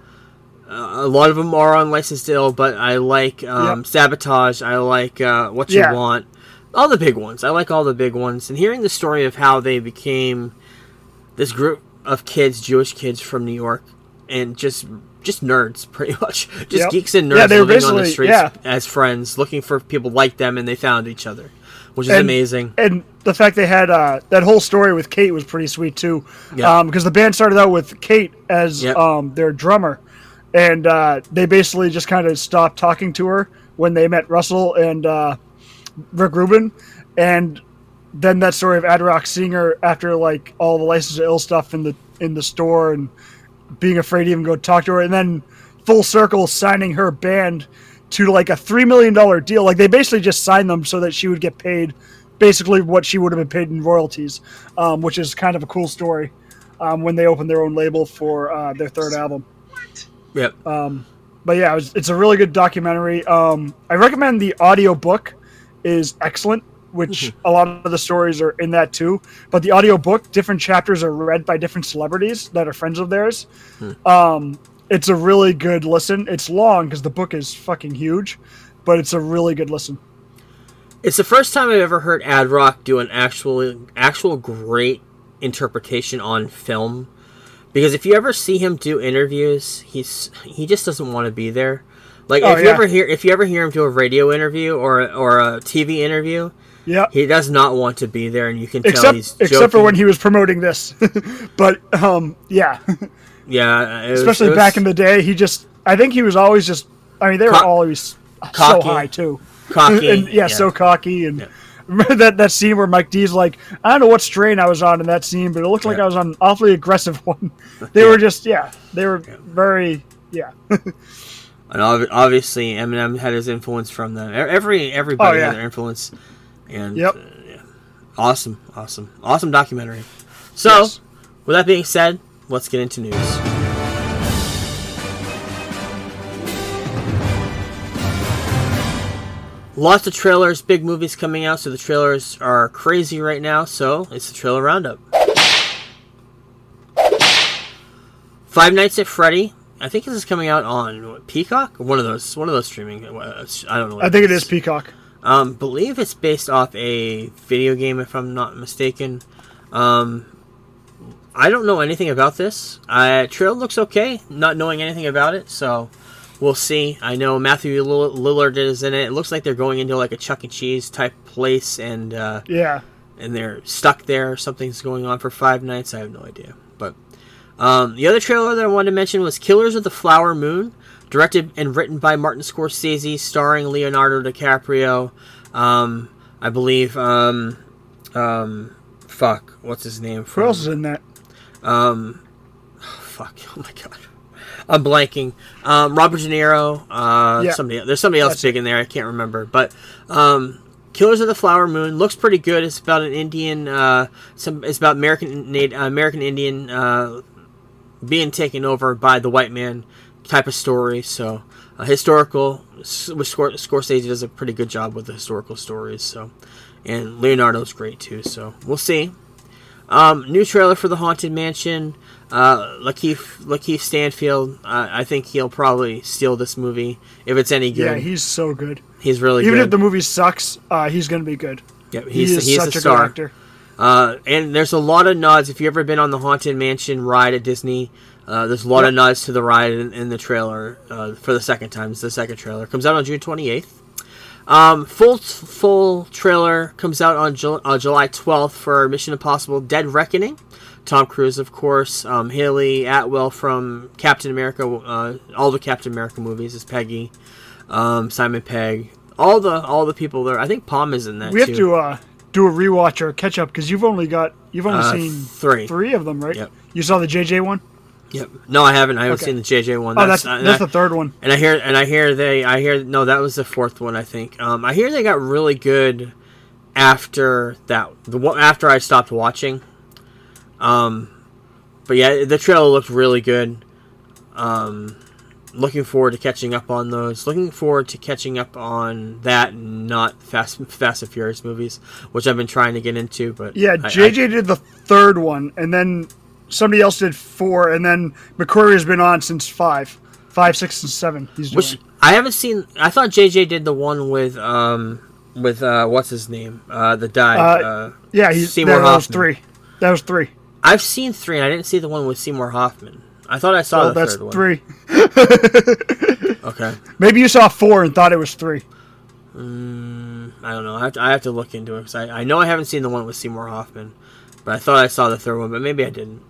a lot of them are on License to Ill, but I like um, Yep. Sabotage. I like uh, What You Yeah. Want. All the big ones. I like all the big ones. And hearing the story of how they became this group of kids, Jewish kids from New York, and just just nerds, <laughs> pretty much, just Yep. geeks and nerds Yeah, living on the streets yeah. as friends, looking for people like them, and they found each other, which is And- amazing. and the fact they had uh, that whole story with Kate was pretty sweet too. Yeah. Um, because the band started out with Kate as um, their drummer, and uh, they basically just kind of stopped talking to her when they met Russell and uh, Rick Rubin, and then that story of Ad Rock seeing her after like all the license to ill stuff in the in the store and being afraid to even go talk to her, and then full circle signing her band to like a three million dollar deal. Like they basically just signed them so that she would get paid basically what she would have been paid in royalties, um, which is kind of a cool story. Um, when they opened their own label for uh, their third album, Yep. but yeah, it was, it's a really good documentary. Um, I recommend the audio book is excellent, which a lot of the stories are in that too. But the audiobook, different chapters are read by different celebrities that are friends of theirs. Um, it's a really good listen. It's long because the book is fucking huge, but it's a really good listen. It's the first time I've ever heard Ad Rock do an actual actual great interpretation on film. Because if you ever see him do interviews, he's he just doesn't want to be there. Like Oh, if you yeah. ever hear if you ever hear him do a radio interview or or a TV interview, Yeah. he does not want to be there, and you can tell Except he's except for when he was promoting this, <laughs> but um, yeah, <laughs> yeah, was- especially was- back in the day, he just I think he was always just I mean they were Co- always so high too. cocky, <laughs> and yeah, so cocky and remember <laughs> that that scene where Mike D's like, I don't know what strain I was on in that scene, but it looked like Yeah. I was on an awfully aggressive <laughs> one. They were just yeah, they were very yeah. And ob- obviously, Eminem had his influence from them. Every everybody Oh, yeah. had their influence, and Yep. uh, yeah. awesome, awesome, awesome documentary. So, Yes. with that being said, let's get into news. Lots of trailers, big movies coming out, so the trailers are crazy right now. So it's the trailer roundup. Five Nights at Freddy. I think this is coming out on what, Peacock, one of those, one of those streaming. uh, I don't know. what I think it is Peacock. Um, believe it's based off a video game, if I'm not mistaken. Um, I don't know anything about this. Uh, trailer looks okay, not knowing anything about it, so we'll see. I know Matthew Lill- Lillard is in it. It looks like they're going into like a Chuck E. Cheese type place, and uh, Yeah. and they're stuck there. Something's going on for five nights. I have no idea. But um, the other trailer that I wanted to mention was Killers of the Flower Moon, directed and written by Martin Scorsese, starring Leonardo DiCaprio. Um, I believe. Um, um, fuck, what's his name? Who else is in that? Um, fuck. <laughs> Oh my god. I'm blanking. Um, Robert De Niro. Uh, Yeah. somebody. There's somebody else That's big in there. I can't remember. But um, Killers of the Flower Moon looks pretty good. It's about an Indian. Uh, some. It's about American American Indian uh, being taken over by the white man type of story. So uh, historical. With Scor- Scorsese does a pretty good job with the historical stories. So, and Leonardo's great too. So we'll see. Um, new trailer for the Haunted Mansion. Uh, Lakeith Lakeith Stanfield. Uh, I think he'll probably steal this movie if it's any good. Yeah, he's so good. he's really good. Even good. if the movie sucks, uh, he's gonna be good. Yep, He he's is he's such a star. actor. Uh, and there's a lot of nods. If you've ever been on the Haunted Mansion ride at Disney, uh, there's a lot of nods to the ride in, in the trailer uh, for the second time. It's the second trailer. Comes out on June 28th. Um, full full trailer comes out on Jul- uh, July 12th for Mission Impossible: Dead Reckoning. Tom Cruise, of course. Um, Hayley Atwell from Captain America. Uh, all the Captain America movies is Peggy. Um, Simon Pegg. All the all the people there. I think Pom is in that We too. have to uh, do a rewatch or a catch up because you've only got you've only Uh, seen three. three of them, right? Yep. You saw the JJ one? Yep. No, I haven't. I haven't Okay. seen the JJ one. Oh, that's that's I- the third one. And I hear, and I hear they, I hear, no, that was the fourth one, I think. Um, I hear they got really good after that, the after I stopped watching. Um, but yeah, the trailer looked really good. Um, looking forward to catching up on those. Looking forward to catching up on that, not Fast, Fast and Furious movies, which I've been trying to get into. But Yeah, I- JJ did the third one, and then somebody else did four, and then McQuarrie has been on since five, five, six, and seven. He's I, doing. which I haven't seen. I thought JJ did the one with um with uh what's his name uh the guy. Uh, Uh, yeah, he's Seymour that, that was three. That was three. I've seen three, and I didn't see the one with Seymour Hoffman. I thought I saw Well, the that's third one. three. <laughs> <laughs> Okay, Maybe you saw four and thought it was three. mm, I don't know. I have to, I have to look into it because I, I know I haven't seen the one with Seymour Hoffman, but I thought I saw the third one, but maybe I didn't.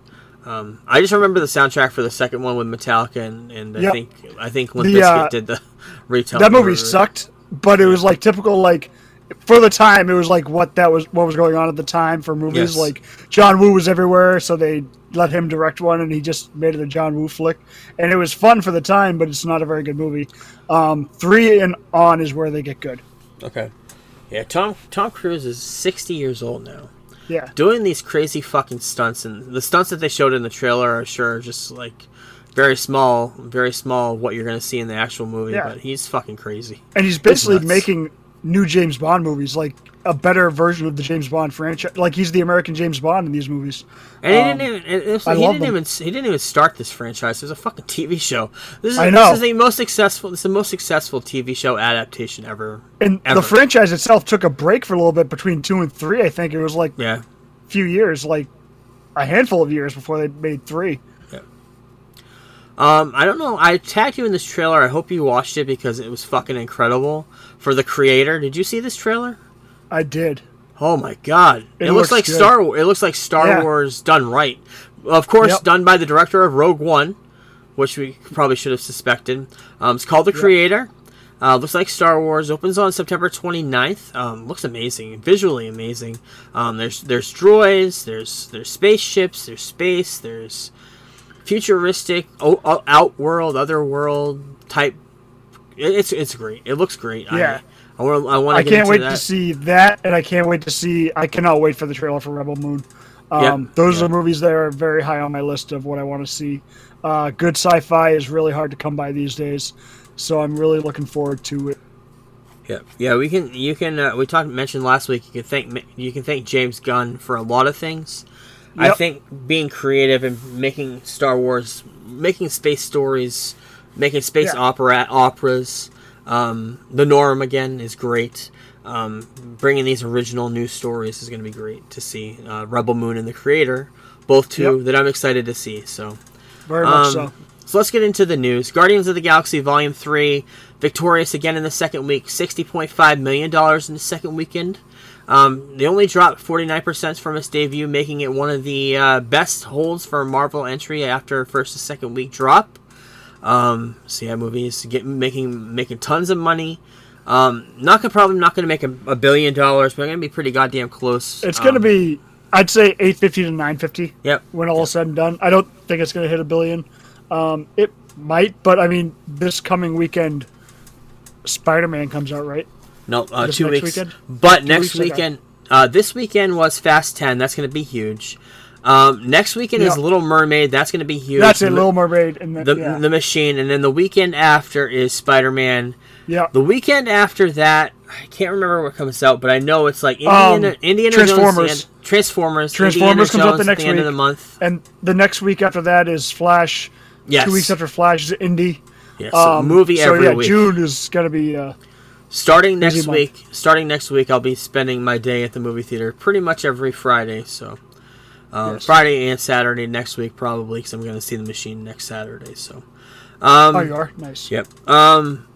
Um, I just remember the soundtrack for the second one with Metallica, and, and I think I think Limp The, Bizkit uh, did the <laughs> retell. That movie or- sucked, but it was like typical like for the time it was like what that was what was going on at the time for movies Yes. like John Woo was everywhere so they let him direct one and he just made it a John Woo flick and it was fun for the time but it's not a very good movie. Um, 3 and on is where they get good. Okay. Yeah, Tom Tom Cruise is sixty years old now. Yeah. doing these crazy fucking stunts and the stunts that they showed in the trailer are sure just like very small very small what you're gonna see in the actual movie Yeah. but he's fucking crazy And he's basically making new James Bond movies, like a better version of the James Bond franchise. Like he's the American James Bond in these movies. And Um, he didn't even. It, it was, he didn't them. even. He didn't even start this franchise. It was a fucking TV show. This is. I know. This is the most successful. This is the most successful TV show adaptation ever. And Ever. the franchise itself took a break for a little bit between two and three. I think it was like Yeah. a few years, like a handful of years before they made three. Um, I don't know. I tagged you in this trailer. I hope you watched it because it was fucking incredible for the creator. Did you see this trailer? I did. Oh my god! It, It looks, looks like good. Star. It looks like Star Yeah. Wars done right. Of course, Yep. done by the director of Rogue One, which we probably should have suspected. Um, it's called The Creator. Uh, looks like Star Wars. Opens on September 29th. Um, looks amazing, visually amazing. Um, there's there's droids. There's there's spaceships. There's space. There's futuristic, o- outworld, otherworld type. It's it's great. It looks great. Yeah. I, want I want I can't wait to see that, and I can't wait to see. I cannot wait for the trailer for Rebel Moon. Um, Yep. Those Yeah. are movies that are very high on my list of what I want to see. Uh, good sci-fi is really hard to come by these days, so I'm really looking forward to it. Yeah, yeah, we can. You can. Uh, we talked mentioned last week. You can thank you can thank James Gunn for a lot of things. I think being creative and making Star Wars, making space stories, making space Yeah. opera operas, um, the norm again is great. Um, bringing these original new stories is going to be great to see. Uh, Rebel Moon and the Creator, both two Yep. that I'm excited to see. So. Very much Um, so. So let's get into the news. Guardians of the Galaxy Volume 3, victorious again in the second week, $60.5 million in the second weekend. Um, they only dropped 49% from its debut, making it one of the uh, best holds for a Marvel entry after first and second week drop. Um, so yeah, movies get making making tons of money. Um, not gonna probably not gonna make a, a billion dollars, but I'm gonna be pretty goddamn close. It's going to Um, be, I'd say, 850 to 950 Yep. when all is said and done. I don't think it's going to hit a billion. Um, it might, but I mean, this coming weekend, Spider-Man comes out, right? No, uh, two next weeks. weekend? But next weeks, okay. weekend, uh, this weekend was Fast Ten. That's going to be huge. Um, next weekend is Little Mermaid. That's going to be huge. That's it, the, Little Mermaid, and then, the, yeah, the Machine, and then the weekend after is Spider Man. yeah. The weekend after that, I can't remember what comes out, but I know it's like Indiana, Um, Indiana Transformers. Jones, and Transformers, Transformers Indiana comes out the next the end of the month. And the next week after that is Flash. Yes, Two weeks after Flash is Indy. yes, so Um, movie so every yeah, week. June is gonna be. Uh, Starting next Busy month. week, starting next week, I'll be spending my day at the movie theater pretty much every Friday. So, um, Yes. Friday and Saturday next week probably because I'm going to see the machine next Saturday. So, um, oh, you are nice. yep. Um,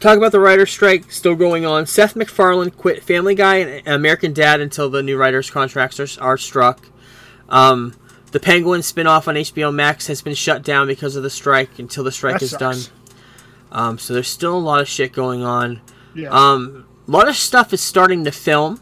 talk about the writer's strike still going on. Seth MacFarlane quit Family Guy and American Dad until the new writers' contracts are, are struck. Um, the Penguin spinoff on HBO Max has been shut down because of the strike until the strike That is sucks. done. Um, so there's still a lot of shit going on. Yeah. Um, a lot of stuff is starting to film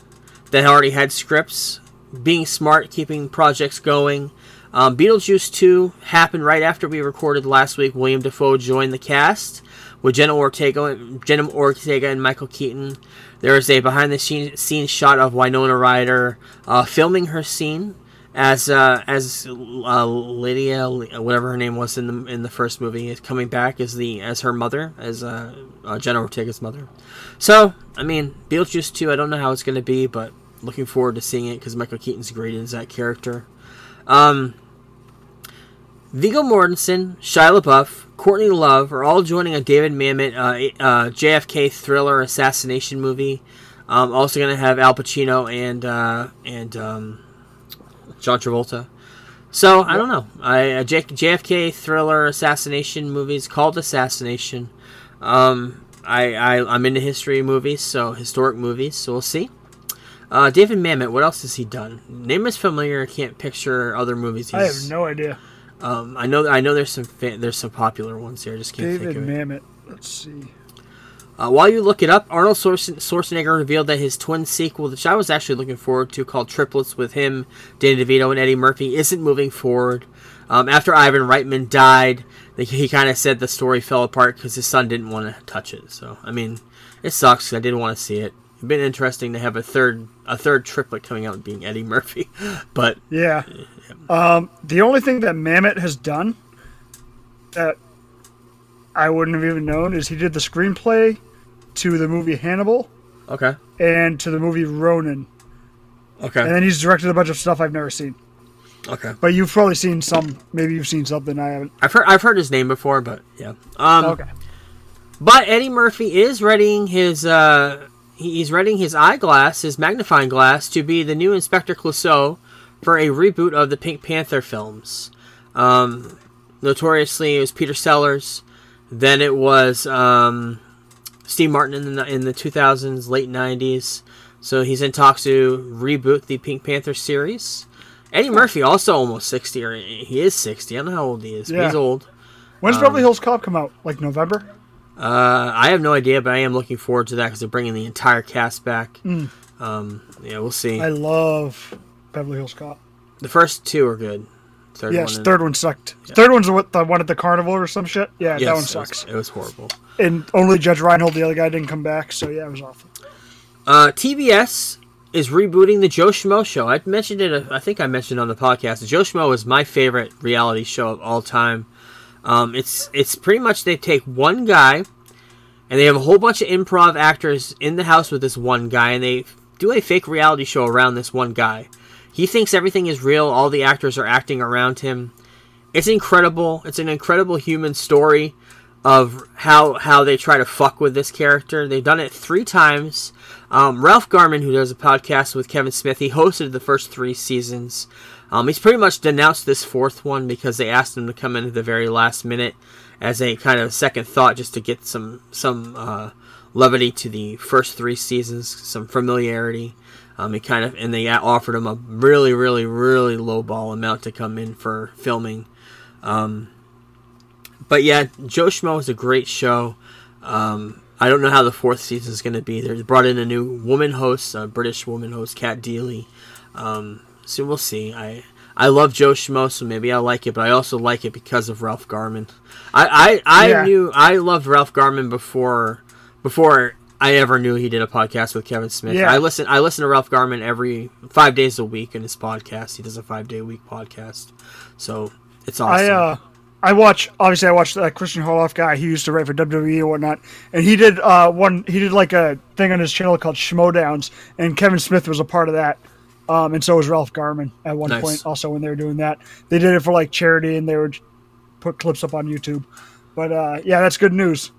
that already had scripts. Being smart, keeping projects going. Um, Beetlejuice 2 happened right after we recorded last week. William Dafoe joined the cast with Jenna Ortega, Jenna Ortega and Michael Keaton. There is a behind the scenes shot of Winona Ryder uh, filming her scene as uh, as uh, Lydia, whatever her name was in the in the first movie, is coming back as the as her mother, as uh, uh, Jenna Ortega's mother. So, I mean, Beetlejuice 2, I don't know how it's going to be, but looking forward to seeing it because Michael Keaton's great as that character. Um, Viggo Mortensen, Shia LaBeouf, Courtney Love are all joining a David Mamet uh, uh, JFK thriller assassination movie. Um, also going to have Al Pacino and uh, and um, John Travolta. So I don't know. I, a J- JFK thriller assassination movies called Assassination. Um, I, I I'm into history movies, so historic movies. So we'll see. Uh, David Mamet, what else has he done? Name is familiar. I can't picture other movies. He's, I have no idea. Um, I know I know there's some fa- there's some popular ones here. I just can't David think of it. Mamet. Let's see. Uh, while you look it up, Arnold Schwarzen- Schwarzenegger revealed that his twin sequel, which I was actually looking forward to, called Triplets with him, Danny DeVito, and Eddie Murphy, isn't moving forward. Um, after Ivan Reitman died, they- he kind of said the story fell apart because his son didn't want to touch it. So, I mean, it sucks. I didn't want to see it. Been interesting to have a third a third triplet coming out being Eddie Murphy, <laughs> but Yeah. Um, the only thing that Mamet has done that I wouldn't have even known is he did the screenplay to the movie Hannibal Okay. and to the movie Ronin. Okay. And then he's directed a bunch of stuff I've never seen. okay. But you've probably seen some. Maybe you've seen something I haven't. I've heard I've heard his name before, but yeah. Um, Okay. But Eddie Murphy is readying his uh, he's readying his eyeglass, his magnifying glass, to be the new Inspector Clouseau for a reboot of the Pink Panther films. Um, notoriously, it was Peter Sellers. Then it was um, Steve Martin in the in the 2000s, late 90s. So he's in talks to reboot the Pink Panther series. Eddie Murphy also almost 60, or he is 60. I don't know how old he is. but He's old. When's Um, Beverly Hills Cop come out? Like November? Uh, I have no idea, but I am looking forward to that because they're bringing the entire cast back. Um, yeah, we'll see. I love Beverly Hills Cop. the first two are good. Third Yes, one, third one sucked. Third one's the, what- the one at the carnival or some shit. Yeah, yes, that one it sucks. was, it was horrible. And only Judge Reinhold, the other guy, didn't come back. So yeah, it was awful. Uh, TBS is rebooting the Joe Schmo show. I mentioned it. I think I mentioned it on the podcast. Joe Schmo is my favorite reality show of all time. Um, it's it's pretty much they take one guy, and they have a whole bunch of improv actors in the house with this one guy, and they do a fake reality show around this one guy. He thinks everything is real. All the actors are acting around him. It's incredible. It's an incredible human story of how how they try to fuck with this character. They've done it three times. Um, Ralph Garman, who does a podcast with Kevin Smith, he hosted the first three seasons. Um, he's pretty much denounced this fourth one because they asked him to come in at the very last minute as a kind of second thought, just to get some some uh, levity to the first three seasons, some familiarity. Um, he kind of and they offered him a really, really, really low ball amount to come in for filming. Um, but yeah, Joe Schmo is a great show. Um, I don't know how the fourth season is going to be. They brought in a new woman host, a British woman host, Cat Deeley. Um, so we'll see. I I love Joe Schmo, so maybe I like it, but I also like it because of Ralph Garman. I I, I Yeah. knew I loved Ralph Garman before before I ever knew he did a podcast with Kevin Smith. Yeah. I listen I listen to Ralph Garman every five days a week in his podcast. He does a five day a week podcast, so it's awesome. I uh, I watch obviously I watched that Christian Harloff guy. He used to write for WWE and whatnot, and he did uh one he did like a thing on his channel called Schmoedowns, and Kevin Smith was a part of that. Um, and so was Ralph Garman at one Nice. point. Also, when they were doing that, they did it for like charity, and they would put clips up on YouTube. But uh, yeah, that's good news.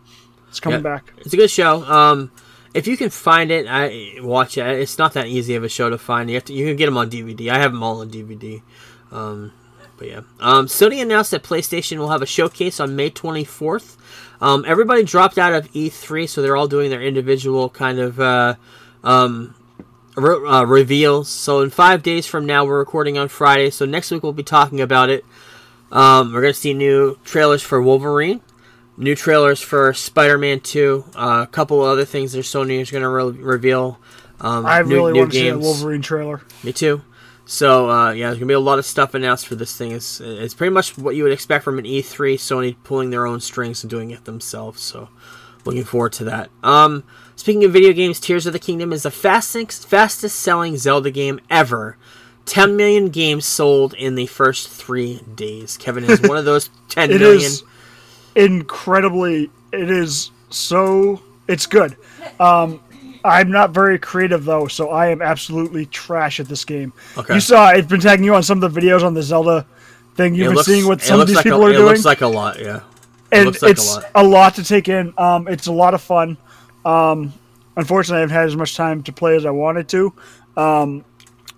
It's coming Yeah. back. It's a good show. Um, if you can find it, I watch it. It's not that easy of a show to find. You have to, you can get them on DVD. I have them all on DVD. Um, but yeah, um, Sony announced that PlayStation will have a showcase on May 24th. Um, everybody dropped out of E3, so they're all doing their individual kind of uh, um, re- uh, reveals. So in five days from now, we're recording on Friday. So next week we'll be talking about it. Um, we're gonna see new trailers for Wolverine new trailers for Spider-Man 2, uh, a couple other things that Sony is to re- reveal. Um, I new, really new want to see a games. Wolverine trailer. Me too. So uh, yeah, there's gonna be a lot of stuff announced for this thing. It's it's pretty much what you would expect from an E3. Sony pulling their own strings and doing it themselves. So looking forward to that. Um, speaking of video games, Tears of the Kingdom is the fastest fastest selling Zelda game ever. 10 million games sold in the first three days. Kevin is one of those <laughs> 10 It million. is incredibly. It is so. It's good. Um, I'm not very creative though, so I am absolutely trash at this game. Okay. You saw I've been tagging you on some of the videos on the Zelda thing you've It been looks- seeing what some of these like people a, are it doing, It looks like a lot, yeah. It and looks like a it's lot. a lot to take in. Um, it's a lot of fun. Um, unfortunately, I haven't had as much time to play as I wanted to. Um,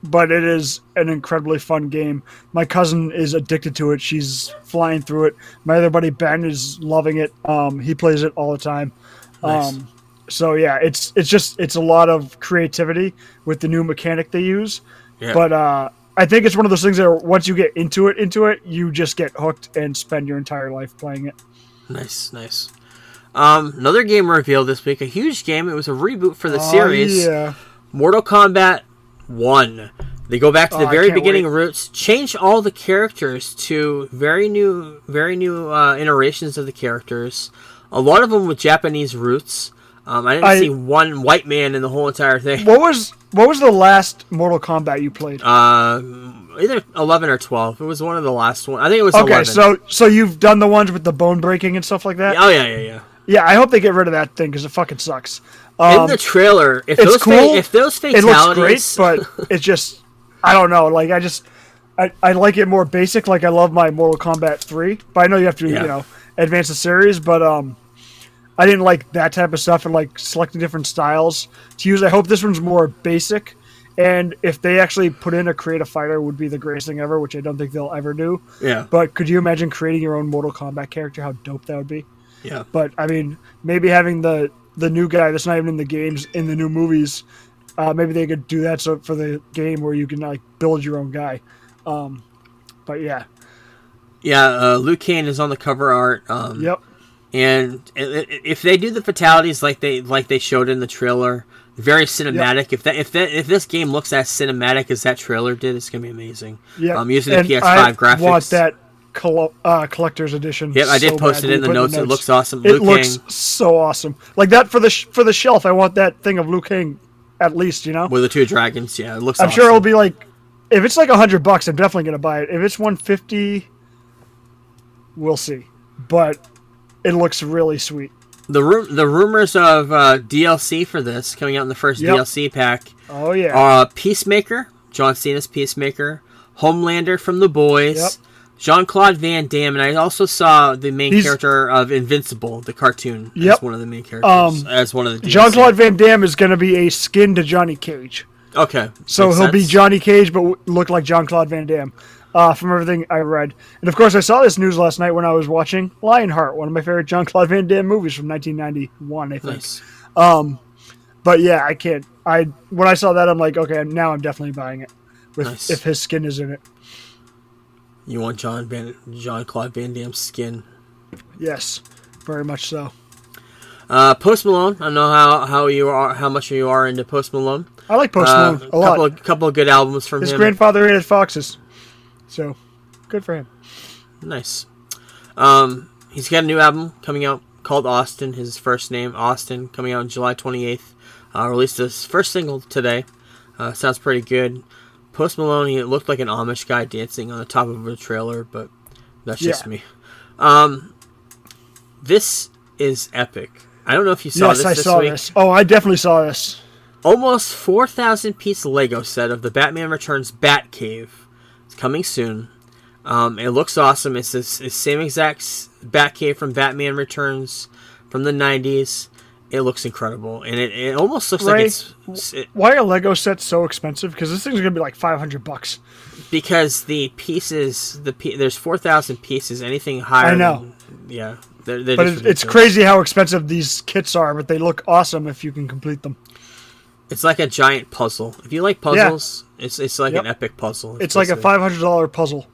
but it is an incredibly fun game. My cousin is addicted to it. She's flying through it. My other buddy Ben is loving it. Um, he plays it all the time. Nice. Um, so yeah, it's it's just it's a lot of creativity with the new mechanic they use. Yeah. But uh, I think it's one of those things that once you get into it, into it, you just get hooked and spend your entire life playing it. Nice, nice. Um, another game revealed this week, a huge game. It was a reboot for the Oh, series, yeah. Mortal Kombat One. They go back to the Oh, I very beginning wait. roots, change all the characters to very new, very new uh, iterations of the characters. A lot of them with Japanese roots. Um, I didn't I- see one white man in the whole entire thing. What was what was the last Mortal Kombat you played? Uh, either eleven or twelve. It was one of the last one. I think it was okay, eleven. so so you've done the ones with the bone breaking and stuff like that. oh yeah, yeah, yeah. Yeah, I hope they get rid of that thing because it fucking sucks. In Um, the trailer, if it's those fa- cool. if those it looks great, <laughs> but it's just I don't know. Like I just I, I like it more basic. Like I love my Mortal Kombat three, but I know you have to Yeah. you know advance the series. But um, I didn't like that type of stuff and like selecting different styles to use. I hope this one's more basic. And if they actually put in a creative fighter, would be the greatest thing ever, which I don't think they'll ever do. yeah, But could you imagine creating your own Mortal Kombat character? How dope that would be! Yeah, But I mean, maybe having the the new guy that's not even in the games in the new movies, uh, maybe they could do that so for the game where you can like build your own guy. Um, but yeah, yeah. Uh, Liu Kang is on the cover art. Um, yep, And if they do the fatalities like they like they showed in the trailer, very cinematic. If that if that if this game looks as cinematic as that trailer did, it's gonna be amazing. yep. Um, using the And PS5 I graphics. Want that uh, collector's edition? Yep, I did post it in the notes. It looks awesome. It Liu looks Kang so awesome. Like that for the sh- for the shelf. I want that thing of Liu Kang at least. You know, with the two dragons. Yeah, it looks. I'm awesome. sure it'll be like if it's like hundred bucks, I'm definitely gonna buy it. If it's one fifty, we'll see. But it looks really sweet. the ru- the rumors of uh, DLC for this coming out in the first Yep. DLC pack Oh yeah. are uh, Peacemaker, John Cena's Peacemaker, Homelander from The Boys, Yep. Jean Claude Van Damme, and I also saw the main He's- character of Invincible, the cartoon, yep. as one of the main characters, Um, as one of the. Jean Claude Van Damme is going to be a skin to Johnny Cage. Okay, So makes he'll be. Johnny Cage, but look like Jean Claude Van Damme. Uh, from everything I read, and of course, I saw this news last night when I was watching Lionheart, one of my favorite Jean Claude Van Damme movies from 1991, I think. Nice. But yeah, I can't. I when I saw that, I'm like, okay, now I'm definitely buying it. With Nice. if his skin is in it, You want John Van Jean Claude Van Damme's skin? yes, very much so. Uh, Post Malone. I don't know how, how you are, how much you are into Post Malone. I like Post Uh, Malone a lot. couple of, couple of good albums from His him. grandfather hated foxes, so good for him. Nice. Um, he's got a new album coming out called Austin. His first name, Austin, coming out on July 28th. Uh, released his first single today. Uh, sounds pretty good. Post Malone, he looked like an Amish guy dancing on the top of a trailer, but that's just Yeah. me. Um, this is epic. I don't know if you saw yes, this I this saw week. this. Oh, I definitely saw this. Almost 4,000 piece Lego set of the Batman Returns Batcave. It's coming soon. Um, it looks awesome. It's the same exact Batcave from Batman Returns from the 90s. It looks incredible. And it, it almost looks like it's it, Why are Lego sets so expensive? Because this thing's gonna be like five hundred bucks. because the pieces, the pe- there's 4,000 pieces. Anything higher I know. Than, yeah. They're, they're But it's, it's crazy how expensive these kits are, but they look awesome if you can complete them. It's like a giant puzzle. If you like puzzles, it's, it's like Yep. an epic puzzle. It's like a five hundred dollar puzzle.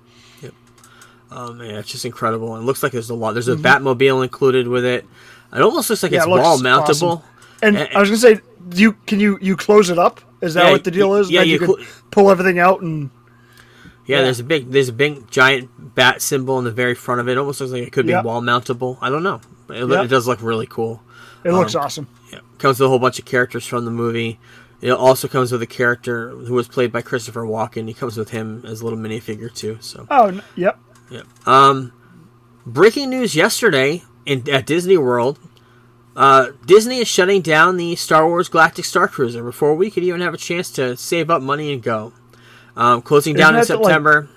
Um, yeah, it's just incredible. And it looks like there's a lot. There's a Batmobile included with it. It almost looks like. Yeah, it's it wall mountable. awesome. And Eh, I was gonna say, you can you you close it up? Is that Yeah, what the deal is? yeah, Then you you, can pull everything out and Yeah, Yeah. there's a big there's a big giant bat symbol in the very front of it. It almost looks like it could be Yep. wall mountable. I don't know. It, Yep. it does look really cool. it looks Um, awesome. Yeah. Comes with a whole bunch of characters from the movie. It also comes with a character who was played by Christopher Walken. He comes with him as a little minifigure too. So Oh, n- yep. Um, breaking news yesterday in at Disney World. Uh, Disney is shutting down the Star Wars Galactic Star Cruiser before we could even have a chance to save up money and go. Um, closing down in Isn't that, like- September.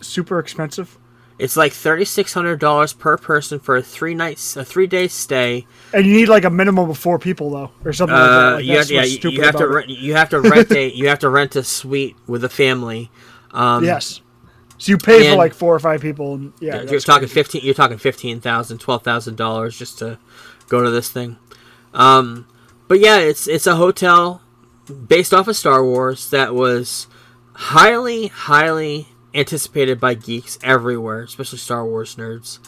Super expensive. It's like thirty six hundred dollars per person for a three nights, a three day stay. And you need like a minimum of four people though, or something like that. Uh, Like, you have, yeah, you, have to rent, you have to rent <laughs> a you have to rent a suite with a family. Um, Yes. So you pay for like four or five people, and yeah, Yeah, you're talking crazy. fifteen. You're talking fifteen thousand, twelve thousand dollars just to go to this thing. Um, but yeah, it's it's a hotel based off of Star Wars that was highly, highly anticipated by geeks everywhere, especially Star Wars nerds.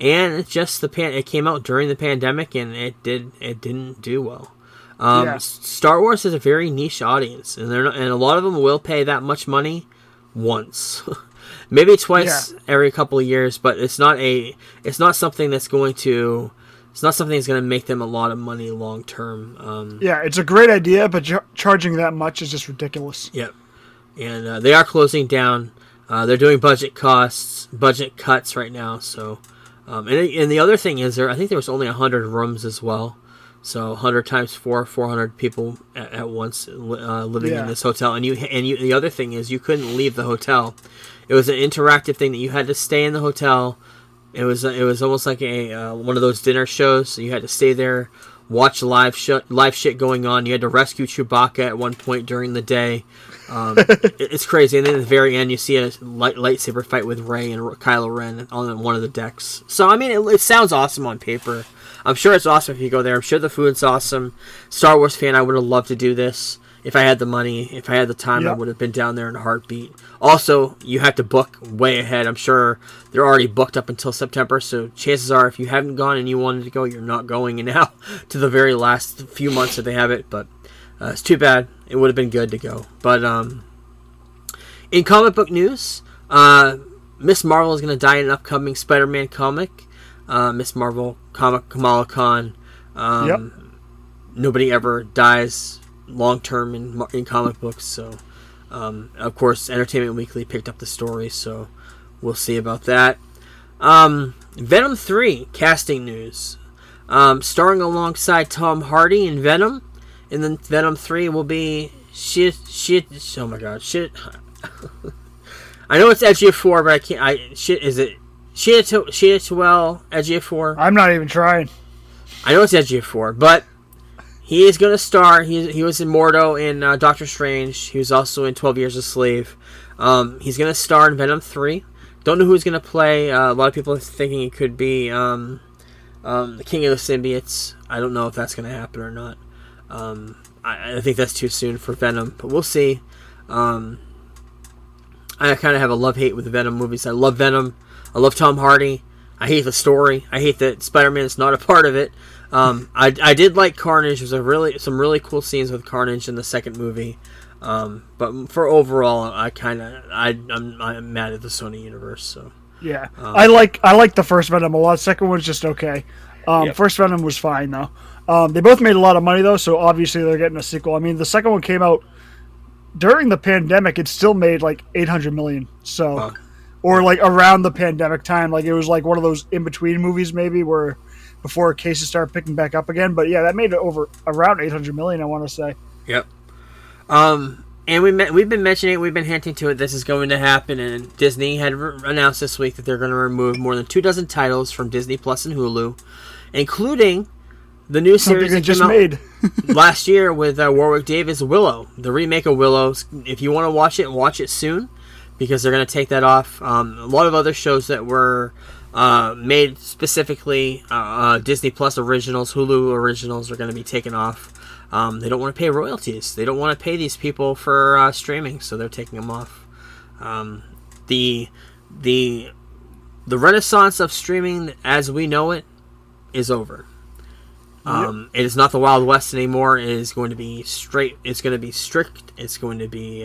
And it's just the pan. It came out during the pandemic, and it did it didn't do well. Um, Yeah. Star Wars is a very niche audience, and they're not, and a lot of them will pay that much money once, <laughs> maybe twice every couple of years. But it's not a it's not something that's going to it's not something that's going to make them a lot of money long term. Um, Yeah, it's a great idea, but char- charging that much is just ridiculous. Yep. And uh, they are closing down. Uh, they're doing budget costs, budget cuts right now. So Um, and, and the other thing is there. I think there was only hundred rooms as well. So 100 times four, 400 people at, at once uh, living Yeah. in this hotel. And you and you. The other thing is you couldn't leave the hotel. It was an interactive thing that you had to stay in the hotel. It was it was almost like a uh, one of those dinner shows. So you had to stay there, watch live sh- live shit going on. You had to rescue Chewbacca at one point during the day. Um, <laughs> it- it's crazy. And then at the very end, you see a light, lightsaber fight with Rey and Kylo Ren on one of the decks. So I mean, it, it sounds awesome on paper. I'm sure it's awesome if you go there. I'm sure the food's awesome. Star Wars fan, I would have loved to do this if I had the money. If I had the time, I would have been down there in a heartbeat. Also, you have to book way ahead. I'm sure they're already booked up until September. So chances are, if you haven't gone and you wanted to go, you're not going <laughs> now to the very last few months that they have it. But uh, it's too bad. It would have been good to go. But um, in comic book news, uh, Miss Marvel is going to die in an upcoming Spider-Man comic. Uh, Miss Marvel comic Kamala Khan. Um, Yep. Nobody ever dies long term in in comic books. So, um, of course, Entertainment Weekly picked up the story. So, we'll see about that. Um, Venom three casting news. Um, starring alongside Tom Hardy in Venom, and then Venom three will be shit shit. Oh my god, shit. <laughs> I know it's Ejiofor, but I can't. I shit. Is it shit? Shit. Well, Edgy four. I'm not even trying. I know it's Ejiofor, but he is going to star. He, he was in Mordo in uh, Doctor Strange. He was also in Twelve Years a Slave. Um, he's going to star in Venom three. Don't know who he's going to play. Uh, a lot of people are thinking it could be um, um, the King of the Symbiotes. I don't know if that's going to happen or not. Um, I, I think that's too soon for Venom, but we'll see. Um, I kind of have a love hate with the Venom movies. I love Venom. I love Tom Hardy. I hate the story. I hate that Spider Man is not a part of it. Um, I, I did like Carnage. There's a really some really cool scenes with Carnage in the second movie. Um, but for overall, I kind of I I'm, I'm mad at the Sony universe. So Yeah, I like I like the first Venom a lot. Second one's just okay. Um, Yep. First Venom was fine though. Um, they both made a lot of money though, so obviously they're getting a sequel. I mean, the second one came out during the pandemic. It still made like 800 million. So, Wow. or like around the pandemic time, like it was like one of those in between movies maybe where before cases started picking back up again. But yeah, that made it over around 800 million. I want to say. Yep. Um, and we me- we've been mentioning, it, we've been hinting to it. This is going to happen, and Disney had re- announced this week that they're going to remove more than two dozen titles from Disney Plus and Hulu, including the new Something series they that just made. <laughs> last year <laughs> with uh, Warwick Davis, Willow, the remake of Willow. If you want to watch it, watch it soon because they're going to take that off. Um, a lot of other shows that were uh, made specifically uh, uh, Disney Plus originals, Hulu originals are going to be taken off. Um, they don't want to pay royalties. They don't want to pay these people for uh, streaming, so they're taking them off. Um, the the the renaissance of streaming as we know it is over. Um, It is not the Wild West anymore. It is going to be straight. It's going to be strict. It's going to be.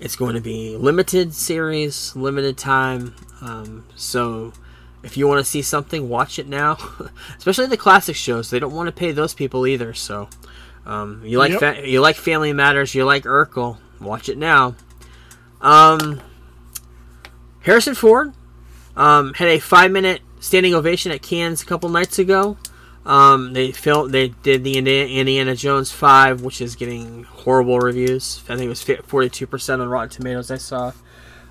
It's going to be limited series, limited time. Um, so, if you want to see something, watch it now. <laughs> Especially the classic shows. They don't want to pay those people either. So, um, you like Yep. fa- you like Family Matters. You like Urkel. Watch it now. Um, Harrison Ford um, had a five minute standing ovation at Cannes a couple nights ago. Um, they filmed, they did the Indiana Jones five, which is getting horrible reviews. I think it was forty two percent on Rotten Tomatoes. I saw.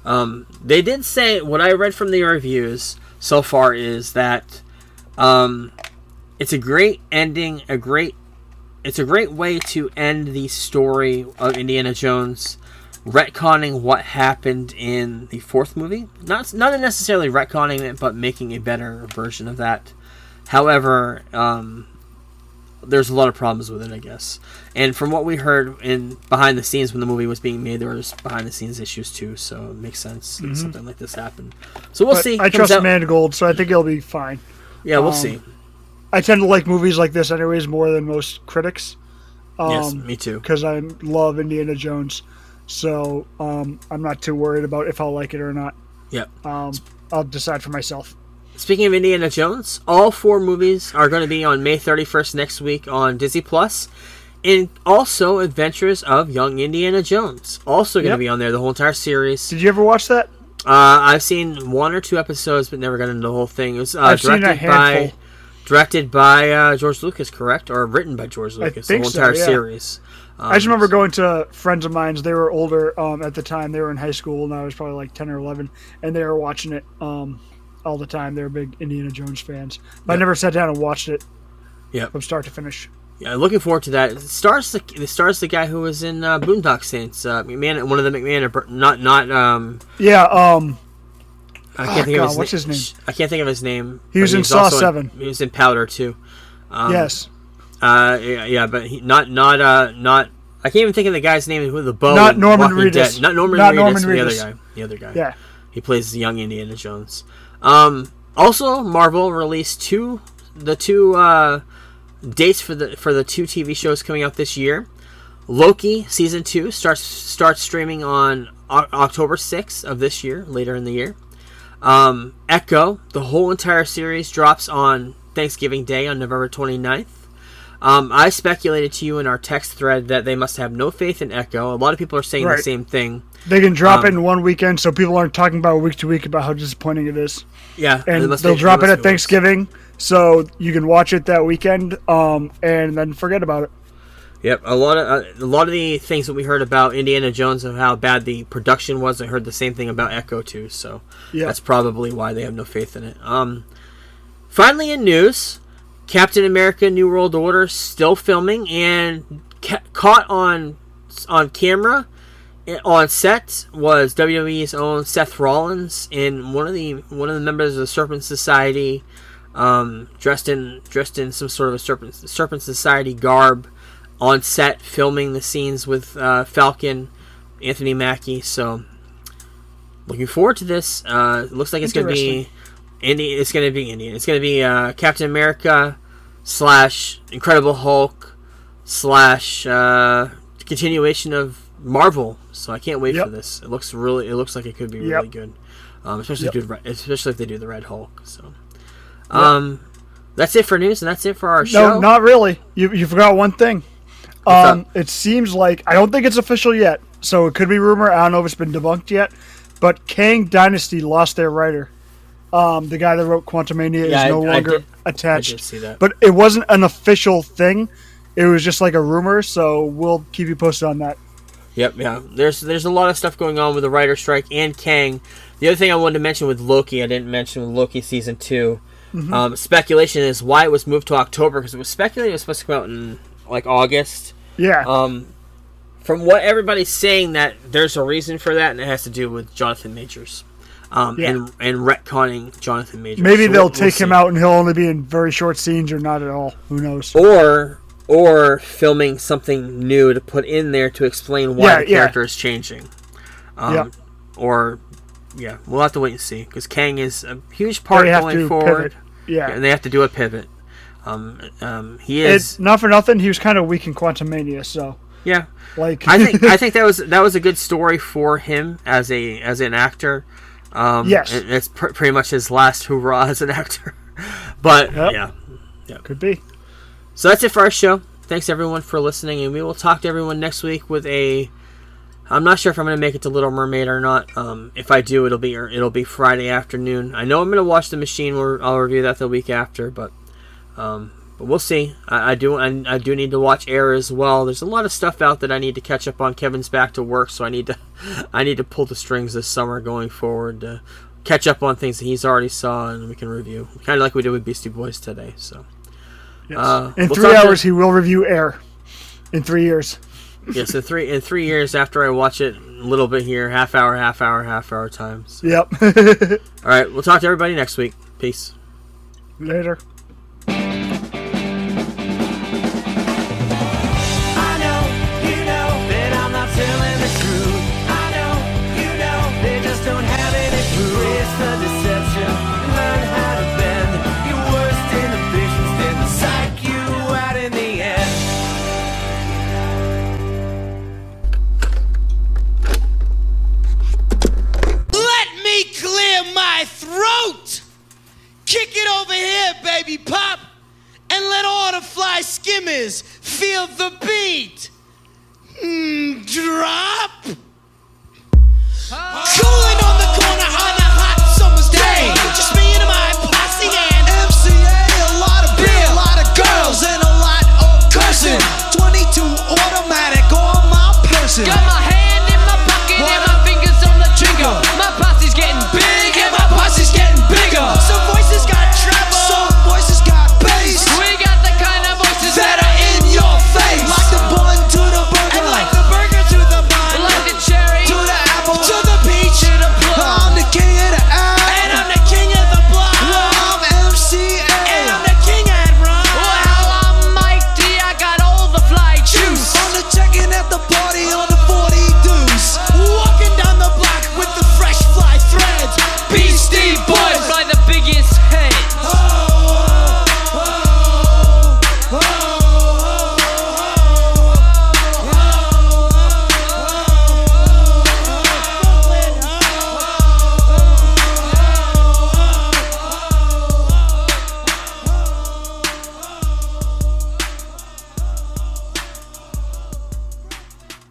Um, they did say what I read from the reviews so far is that um, it's a great ending, a great, it's a great way to end the story of Indiana Jones, retconning what happened in the fourth movie. Not not necessarily retconning it, but making a better version of that. However, um, there's a lot of problems with it, I guess. And from what we heard in behind the scenes when the movie was being made, there was behind the scenes issues too. So it makes sense that something like this happened. So we'll But see. I trust out- Mangold, so I think it'll be fine. Yeah, we'll um, see. I tend to like movies like this anyways more than most critics. yes, Um, me too. because I love Indiana Jones. So um, I'm not too worried about if I'll like it or not. Yeah. Um, I'll decide for myself. Speaking of Indiana Jones, all four movies are going to be on May 31st next week on Disney Plus. And also Adventures of Young Indiana Jones, also going to Yep. be on there the whole entire series. Did you ever watch that? Uh, I've seen one or two episodes, but never got into the whole thing. It was uh, I've seen a directed by directed by uh, George Lucas, correct, or written by George Lucas? the whole so, entire yeah. series. Um, I just remember going to friends of mine's. They were older um, at the time. They were in high school, and I was probably like ten or eleven, and they were watching it um, all the time. They're big Indiana Jones fans. But I never sat down and watched it Yep. from start to finish. Yeah, looking forward to that. It stars the it stars the guy who was in uh, Boondock Saints, uh, McMahon, one of the McMahon, not not um. Yeah, um, I Oh, can't think God, of his what's na- his name? I can't think of his name. He was in Saw also 7. he was in Powder too. Um, yes, Uh, yeah, yeah, but he, not not uh not. I can't even think of the guy's name with the bow. Not in Norman Reedus. Dead. Not Norman Not Reedus. Norman The other guy. The other guy. yeah. He plays the young Indiana Jones. Um, also, Marvel released two the two uh, dates for the for the two TV shows coming out this year. Loki season two starts starts streaming on o- October sixth of this year, later in the year. Um, Echo, the whole entire series drops on Thanksgiving Day on November 29th. Um, I speculated to you in our text thread that they must have no faith in Echo. A lot of people are saying the same thing. They can drop Um, it in one weekend, so people aren't talking about week to week about how disappointing it is. Yeah, And they'll be- drop it at. Thanksgiving, so you can watch it that weekend, um, and then forget about it. Yep, a lot of uh, a lot of the things that we heard about Indiana Jones and how bad the production was, I heard the same thing about Echo too. So Yeah. that's probably why they have no faith in it. Um, finally, in news, Captain America: New World Order still filming and ca- caught on on camera on set was WWE's own Seth Rollins in one of the one of the members of the Serpent Society, um, dressed in dressed in some sort of a Serpent Serpent Society garb, on set filming the scenes with uh, Falcon, Anthony Mackie. So looking forward to this. Uh, looks like it's going to be Indian. It's going to be Indian. It's going to be uh, Captain America slash Incredible Hulk slash uh, continuation of Marvel. So I can't wait Yep. for this. It looks really. It looks like it could be Yep. really good. Um, especially Yep. good, especially if they do the Red Hulk. So, um, that's it for news, and that's it for our No, show. No, not really. You you forgot one thing. Um, it seems like I don't think it's official yet, so it could be rumor. I don't know if it's been debunked yet. But Kang Dynasty lost their writer. Um, the guy that wrote Quantumania Yeah, is no I- longer I attached. did that. But it wasn't an official thing. It was just like a rumor, so we'll keep you posted on that. Yep, yeah. There's there's a lot of stuff going on with the writer strike and Kang. The other thing I wanted to mention with Loki, I didn't mention with Loki season 2 Um, speculation is why it was moved to October because it was speculated it was supposed to come out in like August. Yeah, Um, from what everybody's saying, that there's a reason for that, and it has to do with Jonathan Majors. Um, Yeah. and and retconning Jonathan Majors. maybe So they'll we'll- we'll take him see. out and he'll only be in very short scenes or not at all. Who knows? or or filming something new to put in there to explain why Yeah, the yeah. character is changing. Um, Yeah. Or yeah, we'll have to wait and see because Kang is a huge part going forward, pivot. Yeah, and they have to do a pivot. Um, um, he it's is not for nothing. He was kind of weak in Quantumania, so yeah. like I think I <laughs> think that was that was a good story for him as a as an actor. Um, Yes. and it's pr- pretty much his last <laughs> hurrah as an actor. <laughs> but Yep. yeah, could be. So that's it for our show. Thanks everyone for listening, and we will talk to everyone next week with a. I'm not sure if I'm going to make it to Little Mermaid or not. Um, if I do, it'll be it'll be Friday afternoon. I know I'm going to watch The Machine. I'll review that the week after, but um, but we'll see. I, I do I, I do need to watch Air as well. There's a lot of stuff out that I need to catch up on. Kevin's back to work, so I need to <laughs> I need to pull the strings this summer going forward to catch up on things that he's already saw and we can review, kind of like we did with Beastie Boys today. So. Yes. Uh, in we'll three talk to- hours, he will review Air. In three years. yes, in three in three years after I watch it, a little bit here, half hour, half hour, half hour times. Yep. <laughs> All right, we'll talk to everybody next week. Peace. Later. baby pop, and let all the fly skimmers feel the beat. Mm, drop. Oh. Cooling on the corner on a hot summer's day. Just me and my posse and MCA. A lot of beer, a lot of girls, and a lot of cursing. 22 automatic on my person. Got my